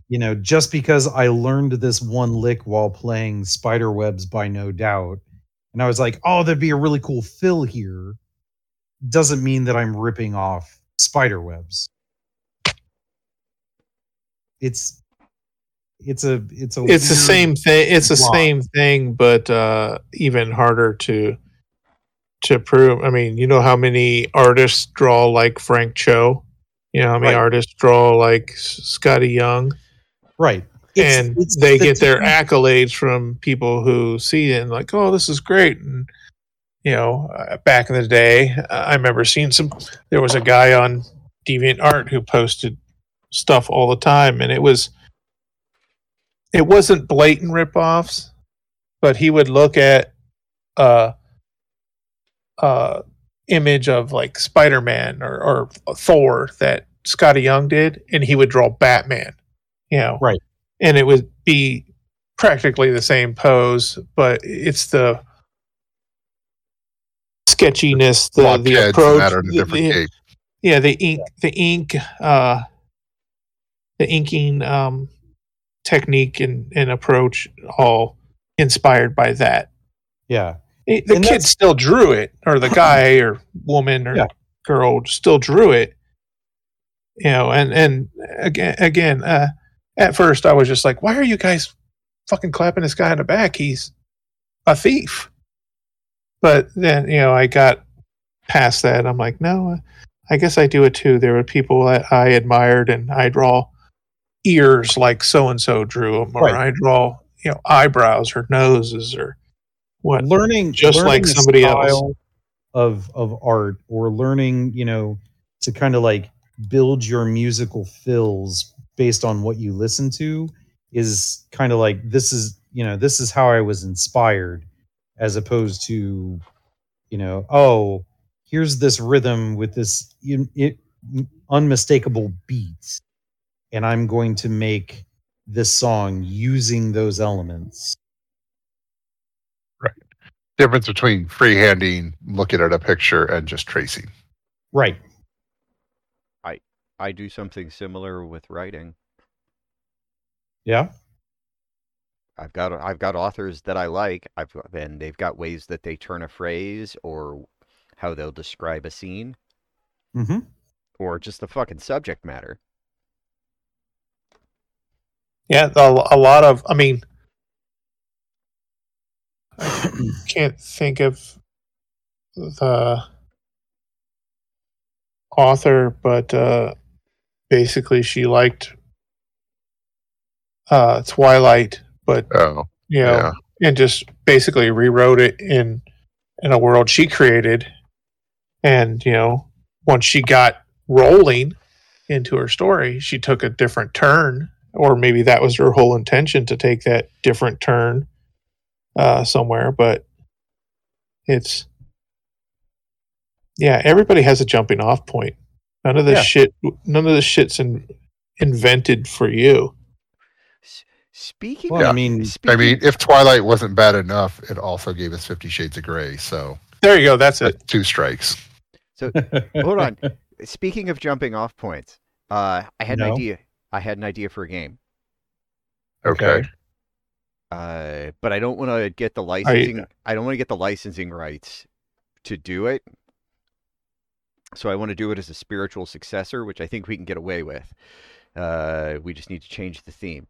you know just because i learned this one lick while playing spiderwebs by no doubt and i was like oh there'd be a really cool fill here doesn't mean that i'm ripping off spiderwebs it's it's a it's a It's the same thing. It's the same thing, but uh, even harder to to prove. I mean, you know how many artists draw like Frank Cho. You know how many Right. artists draw like Skottie Young, right It's- and it's they the get their accolades from people who see it and like, oh, this is great. And you know, uh, back in the day, uh, I remember seeing some. There was a guy on Deviant Art who posted stuff all the time, and it was. It wasn't blatant ripoffs, but he would look at uh uh image of like Spider-Man or, or Thor that Skottie Young did, and he would draw Batman. You know, Right. And it would be practically the same pose, but it's the sketchiness, the Blockheads the approach, that are in a the- the- yeah, the ink, the ink, uh, the inking um, technique and, and approach, all inspired by that. yeah It- the And kid still drew it, or the guy or woman or Yeah. girl still drew it. You know, and and again, again, uh, at first I was just like, "Why are you guys fucking clapping this guy in the back? He's a thief." But then you know, I got past that. I'm like, no, I guess I do it too. There were people that I admired, and I draw ears like so and so drew them, or Right. I draw you know eyebrows or noses or what. learning Just learning like somebody else. of of art or learning you know to kind of like build your musical fills based on what you listen to is kind of like this is you know this is how i was inspired as opposed to you know oh here's this rhythm with this in- it, unmistakable beat and i'm going to make this song using those elements Right. Difference between freehanding, looking at a picture, and just tracing. right I I do something similar with writing. yeah I've got I've got authors that I like. I've and they've got ways that they turn a phrase or how they'll describe a scene Mm-hmm. or just the fucking subject matter. Yeah, a, a lot of. I mean, I can't think of the author, but uh, basically, she liked uh, Twilight, but Oh, you know, yeah. and just basically rewrote it in in a world she created. And you know, once she got rolling into her story, she took a different turn, or maybe that was her whole intention to take that different turn uh, somewhere. But it's yeah, everybody has a jumping off point. None of this Yeah. shit, none of this shit's in, invented for you. Speaking Well, of, I mean, I mean, if Twilight wasn't bad enough, it also gave us Fifty Shades of Grey. So There you go. That's it. two strikes. So hold on. Speaking of jumping off points, uh, I had an idea. I had an idea for a game, Okay. uh, but I don't want to get the licensing. I don't want to get the licensing rights to do it. So I want to do it as a spiritual successor, which I think we can get away with. Uh, we just need to change the theme.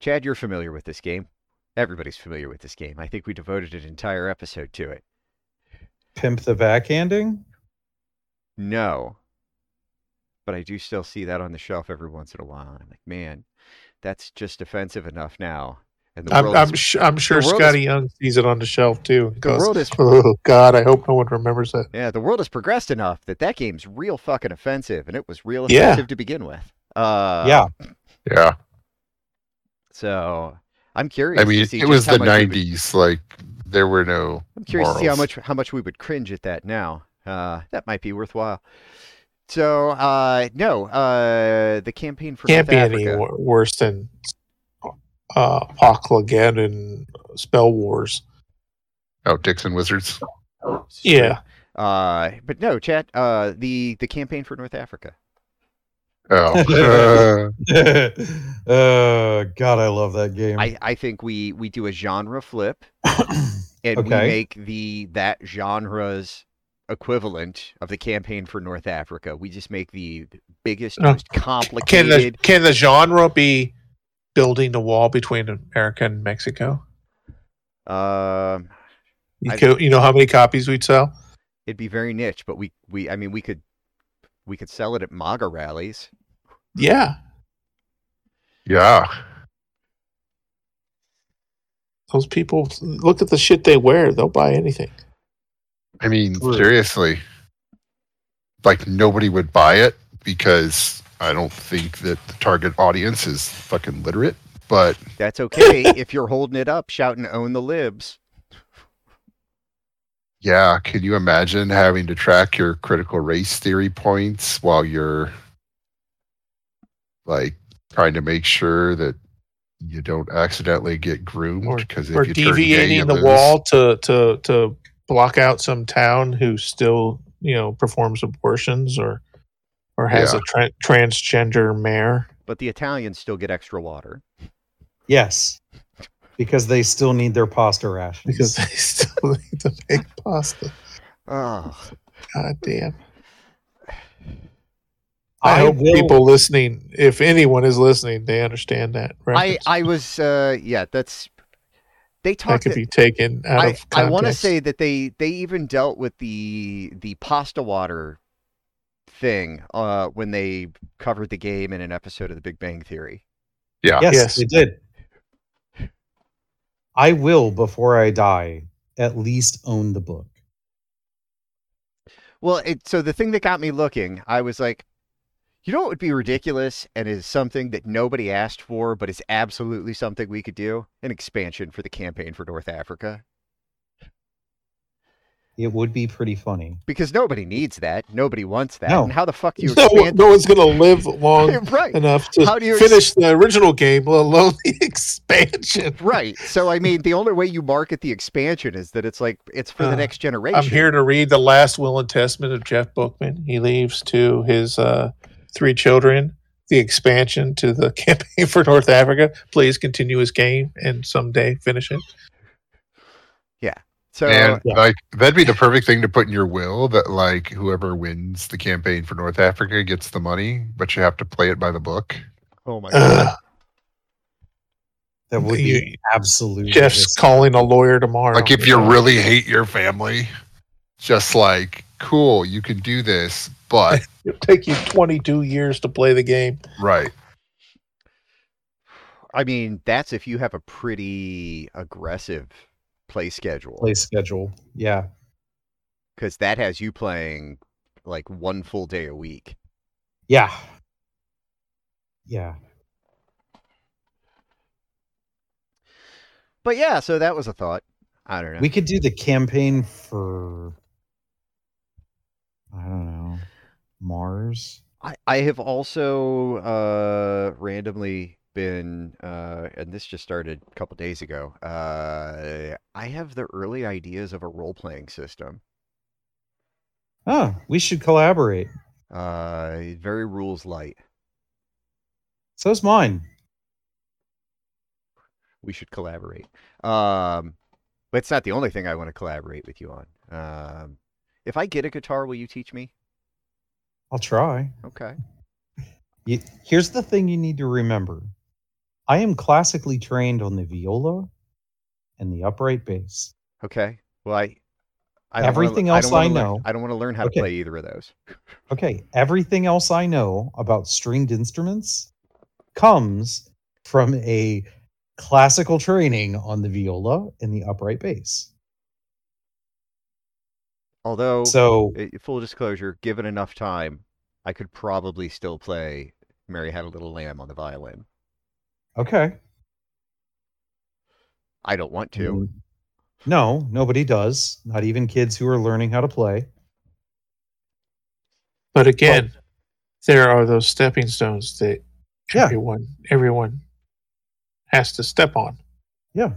Chad, you're familiar with this game. Everybody's familiar with this game. I think we devoted an entire episode to it. Pimp the backhanding? No. But I do still see that on the shelf every once in a while. And I'm like, man, that's just offensive enough now. And the I'm, world, I'm, is, sh- I'm sure world is- Skottie Young sees it on the shelf too. and the goes, world is oh God, I hope no one remembers that. yeah, the world has progressed enough that that game's real fucking offensive, and it was real Yeah. offensive to begin with. Uh, yeah. Yeah. So I'm curious. I to mean, see it was the much we would- '90s. Like there were no. I'm curious to see how much how much we would cringe at that now. Uh, that might be worthwhile. So uh, no, uh, the campaign for Can't North be any wor- worse than uh, Poclagan and Spell Wars. Oh, Dixon Wizards. Yeah, Uh, but no, chat. Uh, the the campaign for North Africa. Oh. Uh, uh, God, I love that game. I, I think we we do a genre flip and we make the that genre's equivalent of the campaign for North Africa. We just make the biggest, most can the complicated. can the genre be building the wall between America and Mexico? Um, You, I- co- you know how many copies we'd sell? it'd be very niche, but we we I mean we could we could sell it at MAGA rallies. Yeah, yeah. those people look at the shit they wear; they'll buy anything. I mean, True. seriously. Like nobody would buy it because I don't think that the target audience is fucking literate. But That's okay if you're holding it up, shouting "Own the libs." yeah, can you imagine having to track your critical race theory points while you're like trying to make sure that you don't accidentally get groomed? Or- Because if or you turn gay, you deviating the lose. wall to to to block out some town who still you know performs abortions or or has Yeah. a tra- transgender mayor. But the Italians still get extra water. yes. Because they still need their pasta rations. because they still need to make pasta. Oh, God damn. I, I hope will- people listening, if anyone is listening, they understand that. I. I was uh yeah that's they that talked. could be taken out I of I want to say that they they even dealt with the the pasta water thing uh when they covered the game in an episode of The Big Bang Theory. Yeah. Yes, Yes. they did. I will, before I die, at least own the book. Well, it, so the thing that got me looking, I was like, you know what would be ridiculous and is something that nobody asked for, but is absolutely something we could do? An expansion for the campaign for North Africa. It would be pretty funny. Because nobody needs that. Nobody wants that. No. And how the fuck do you no, expand? no one's going to live long right. enough to How do you ex- finish the original game, let alone the expansion. Right. So I mean, the only way you market the expansion is that it's like it's for the Uh, next generation. I'm here to read the last will and testament of Jeff Bookman. He leaves to his uh, three children the expansion to the campaign for North Africa. Please continue his game and someday finish it. Yeah. So and Yeah. like that'd be the perfect thing to put in your will that like whoever wins the campaign for North Africa gets the money, but you have to play it by the book. oh my god. Ugh, That would be You- absolutely Jeff's risky. calling a lawyer tomorrow. Like if you really hate your family, just like cool, you can do this, but It'll take you 22 years to play the game. right. I mean, that's if you have a pretty aggressive play schedule. play schedule. Yeah. because that has you playing like one full day a week. Yeah. Yeah. But yeah, so that was a thought. I don't know. We could do the campaign for I don't know. Mars. I, I have also uh, randomly been, uh, and this just started a couple days ago. Uh, I have the early ideas of a role playing system. Oh, we should collaborate. Uh, very rules light. So's mine. We should collaborate. Um, but it's not the only thing I want to collaborate with you on. Um, if I get a guitar, will you teach me? I'll try. Okay. You, here's the thing you need to remember. I am classically trained on the viola and the upright bass. Okay. Well, I. I don't wanna- Everything I else I learn- know- I don't want to learn how Okay. to play either of those. Okay, everything else I know about stringed instruments comes from a classical training on the viola and the upright bass. Although, So, full disclosure, given enough time, I could probably still play "Mary Had a Little Lamb" on the violin. okay. I don't want to. Mm, No, nobody does. Not even kids who are learning how to play. But again, there are those stepping stones that Yeah. everyone everyone has to step on. Yeah.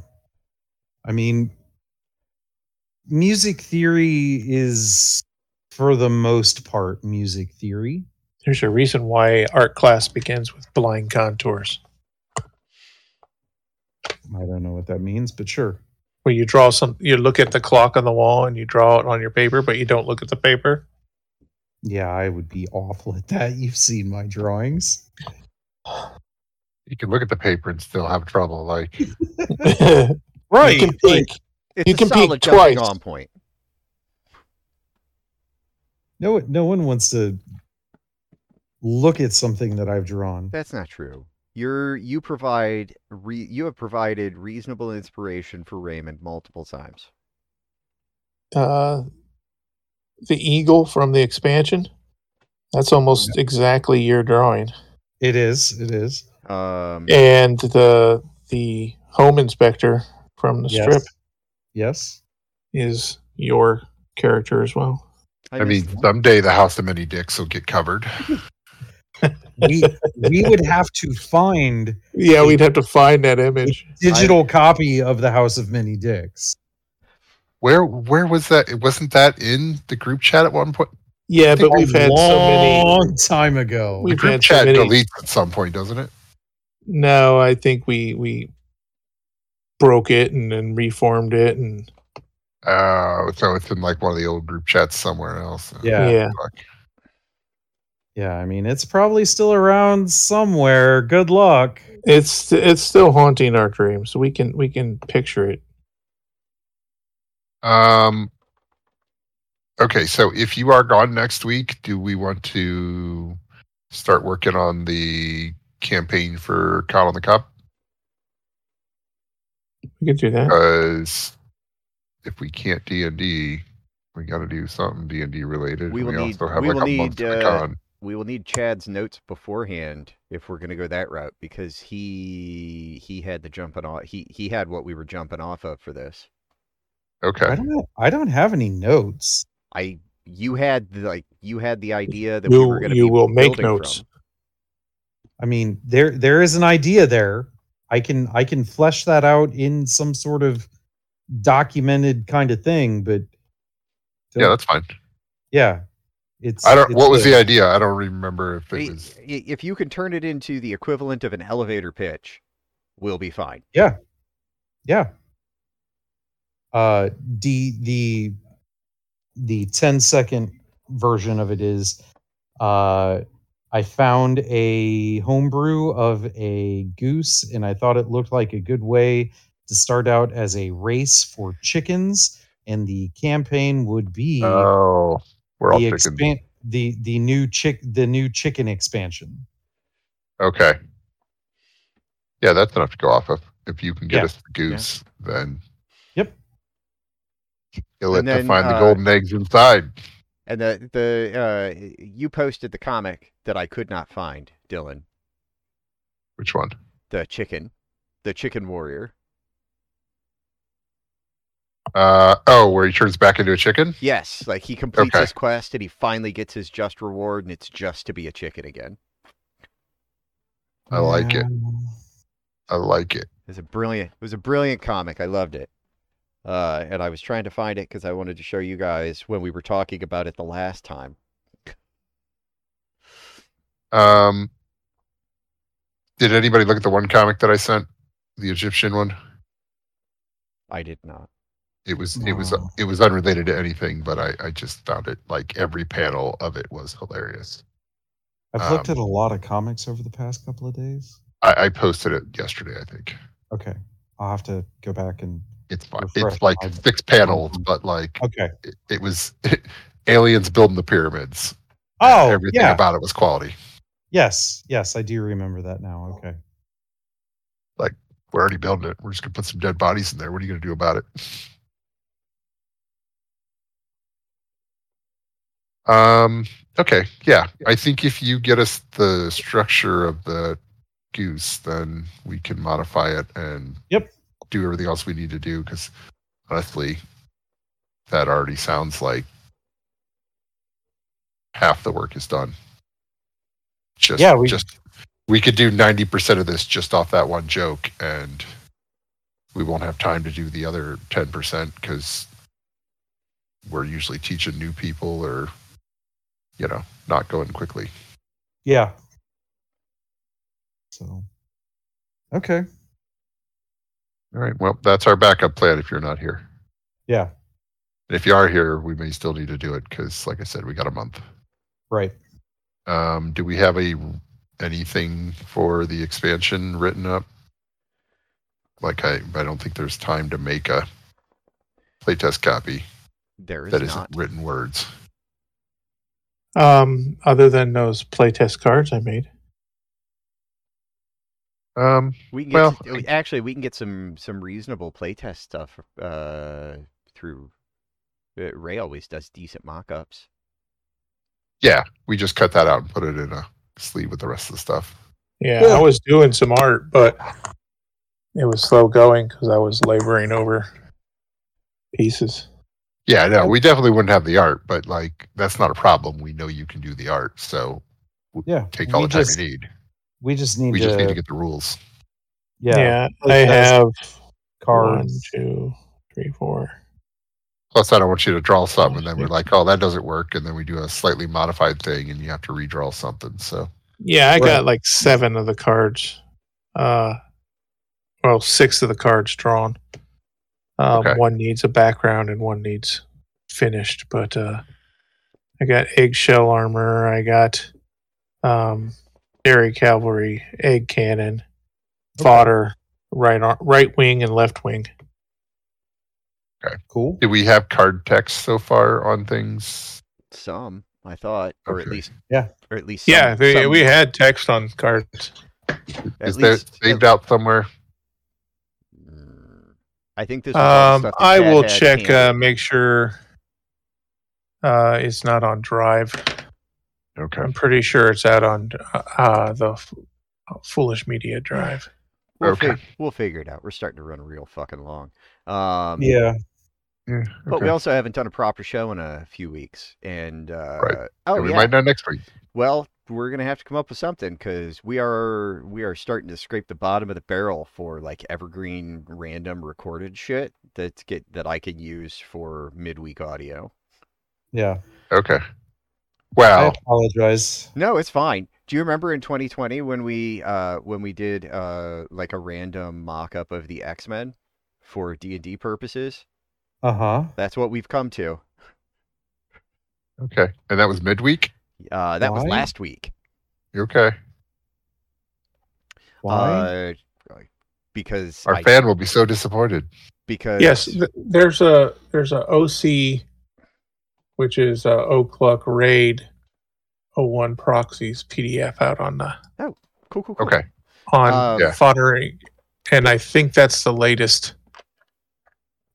I mean, music theory is, for the most part, music theory. There's a reason why art class begins with blind contours, I don't know what that means, but sure. where you draw some. You look at the clock on the wall and you draw it on your paper, but you don't look at the paper. Yeah, I would be awful at that. You've seen my drawings. You can look at the paper and still have trouble. Like Right. You can peek. It's You a can peek solid jumping twice. on point. No, no one wants to look at something that I've drawn. That's not true. You're you provide re, you have provided reasonable inspiration for Raymond multiple times. Uh, the eagle from the expansion. That's almost exactly your drawing, It is. It is. Um, and the the home inspector from the Yes. strip Yes. is your character as well. I, I mean, missed one. someday the House of Many Dicks will get covered. We we would have to find Yeah, we'd have to find that image. digital copy of the House of Many Dicks. Where where was that? Wasn't that in the group chat at one point? Yeah, but we've had so many. long time ago. We've group had so chat many. deletes at some point, doesn't it? No, I think we we broke it and then reformed it, and Oh, so it's in like one of the old group chats somewhere else. Yeah. yeah, Yeah, I mean it's probably still around somewhere. Good luck. it's it's still haunting our dreams. We can we can picture it. Um. Okay, so if you are gone next week, do we want to start working on the campaign for Caught on the Cup? We could do that. Because if we can't D and D, we got to do something D and D related. We will need- also have we like will a month need, to uh, con. we will need Chad's notes beforehand if we're going to go that route because he he had the jumping off he he had what we were jumping off of for this. Okay. I don't know. I don't have any notes. I you had the, like you had the idea that we were going to you be will make building notes. from. I mean, there there is an idea there. I can I can flesh that out in some sort of documented kind of thing, but Yeah, that's fine. yeah. It's I don't. it's What was good. the idea? I don't remember if I- it was. If you can turn it into the equivalent of an elevator pitch, we'll be fine. Yeah. Yeah. Uh, the the the 10 second version of it is uh, I found a homebrew of a goose, and I thought it looked like a good way to start out as a race for chickens. And the campaign would be Oh, we're all the expan- the the new chick the new chicken expansion. Okay. Yeah, that's enough to go off of. If you can get Yeah. us the goose, then Yep. you'll let And to then, find the uh, golden eggs inside. And the the uh, you posted the comic that I could not find, Dylan. Which one? The chicken, the chicken warrior. Uh oh, where he turns back into a chicken? Yes, like he completes Okay. his quest and he finally gets his just reward, and it's just to be a chicken again. I like it. I like it. It was a brilliant. It was a brilliant comic. I loved it. Uh, and I was trying to find it because I wanted to show you guys when we were talking about it the last time. Um did anybody look at the one comic that I sent? The Egyptian one? I did not. It was it was it was unrelated to anything, but I, I just found it like every panel of it was hilarious. I've looked Um, at a lot of comics over the past couple of days. I, I posted it yesterday, I think. Okay, I'll have to go back and It's fine. It's like my- six panels, but like okay. it, it was aliens building the pyramids. Oh, everything yeah. about it was quality. Yes, yes, I do remember that now. Okay. Like we're already building it. We're just gonna put some dead bodies in there. What are you gonna do about it? Um. Okay. Yeah. I think if you get us the structure of the goose, then we can modify it and Yep. Do everything else we need to do. Because honestly, that already sounds like half the work is done. Just, Yeah, we- just we could do ninety percent of this just off that one joke, and we won't have time to do the other ten percent because we're usually teaching new people or you know not going quickly. Yeah. So. Okay. All right. Well, that's our backup plan if you're not here. Yeah. And if you are here, we may still need to do it because, like I said, we got a month. Right. Um, do we have a anything for the expansion written up? Like I, I don't think there's time to make a playtest copy There is that not. isn't written words. Um, other than those playtest cards I made. Um, We can get Well, s- actually we can get some some reasonable playtest stuff uh, through. Uh, Ray always does decent mock-ups. yeah, we just cut that out and put it in a sleeve with the rest of the stuff. Yeah, Yeah. I was doing some art, but it was slow going because I was laboring over pieces. Yeah, no, we definitely wouldn't have the art, but like that's not a problem. We know you can do the art, so Yeah. take all the time just, you need. We just need We to. just need to get the rules. yeah. Yeah, I have one, cards. two, three, four. Plus, I don't want you to draw something and then we're like, oh, that doesn't work, and then we do a slightly modified thing and you have to redraw something. So Yeah, I Right. got like seven of the cards. Uh, well, six of the cards drawn. Um, Okay. One needs a background and one needs finished. But uh, I got eggshell armor. I got um, dairy cavalry, egg cannon, fodder, right ar- right wing and left wing. Okay. Cool. do we have card text so far on things? Some, I thought, or at least Yeah. or at least yeah, they, some- we had text on cards. at Is there saved out somewhere? Mm, I think this was all the Um, stuff I will check, uh, make sure uh, it's not on Drive. Okay. I'm pretty sure it's out on uh, uh, the F- Foolish Media Drive. We'll, okay. fig- we'll figure it out. We're starting to run real fucking long. Um, Yeah. Yeah, But we also haven't done a proper show in a few weeks, and uh, Right. oh And we yeah, might know next week. well we're gonna have to come up with something because we are we are starting to scrape the bottom of the barrel for like evergreen random recorded shit that's get that I can use for midweek audio. Yeah. Okay. I apologize. No, it's fine. Do you remember in 2020 when we uh when we did uh like a random mock-up of the X-Men for D&D purposes? Uh huh. That's what we've come to. Okay, and that was midweek. Uh, that was last week. You okay? Why? Uh, because Our I, fan will be so disappointed. because Yes, th- there's a there's a OC, which is a Oakluck Raid 01 proxies PDF out on the Oh, cool, cool, cool. Okay, on Um, Yeah. foddering, and I think that's the latest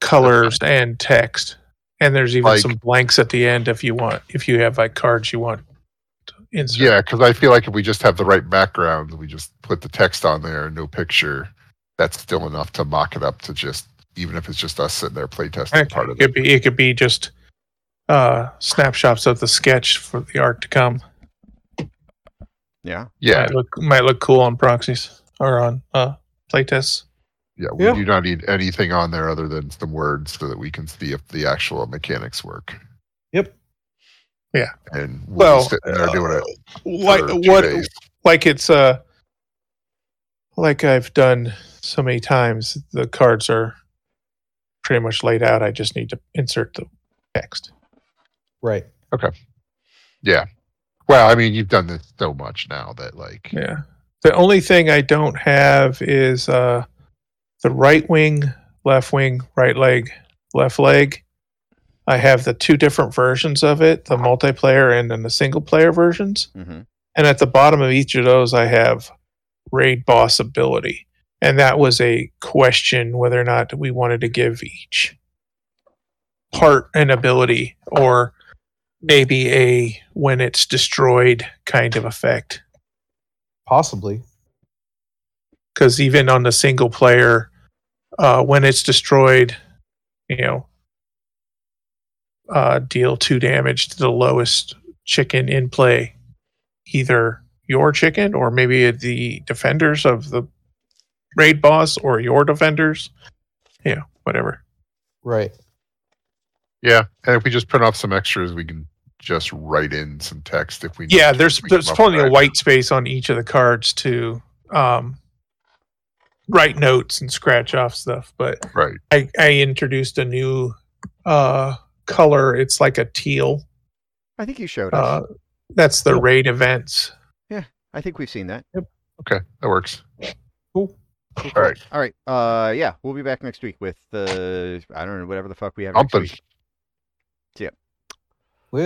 colors and text. And there's even Like- some blanks at the end if you want if you have like cards you want to insert. yeah, because I feel like if we just have the right background, we just put the text on there, no picture. That's still enough to mock it up to just, even if it's just us sitting there playtesting part of it it. be it could be just uh snapshots of the sketch for the art to come. Yeah. Yeah, Might look might look cool on proxies or on uh playtests. yeah. We Yeah. do not need anything on there other than some words so that we can see if the actual mechanics work. Yep. Yeah. And we'll Well, be sitting there doing it. like what days. like it's uh like I've done so many times the cards are pretty much laid out I just need to insert the text. Right. Okay. Yeah. Well, I mean, you've done this so much now that like Yeah. The only thing I don't have is uh the right wing, left wing, right leg, left leg. I have the two different versions of it, the multiplayer and then the single player versions. hmm And at the bottom of each of those, I have raid boss ability. And that was a question whether or not we wanted to give each part an ability or maybe a when it's destroyed kind of effect. Possibly. Because even on the single player, uh, when it's destroyed, you know, uh, deal two damage to the lowest chicken in play, either your chicken or maybe the defenders of the raid boss or your defenders. Yeah, whatever. Right. yeah. And if we just print off some extras, we can just write in some text if we. need Yeah, there's We there's plenty of white space on each of the cards to um, write notes and scratch off stuff. But. Right. I, I introduced a new uh, color. It's like a teal. I think you showed us. Uh, that's the Cool. raid events. Yeah i think we've seen that. yep Okay, that works. Cool. Cool, All right. All right. Uh, yeah, we'll be back next week with the I don't know whatever the fuck we have next Something. week. See ya.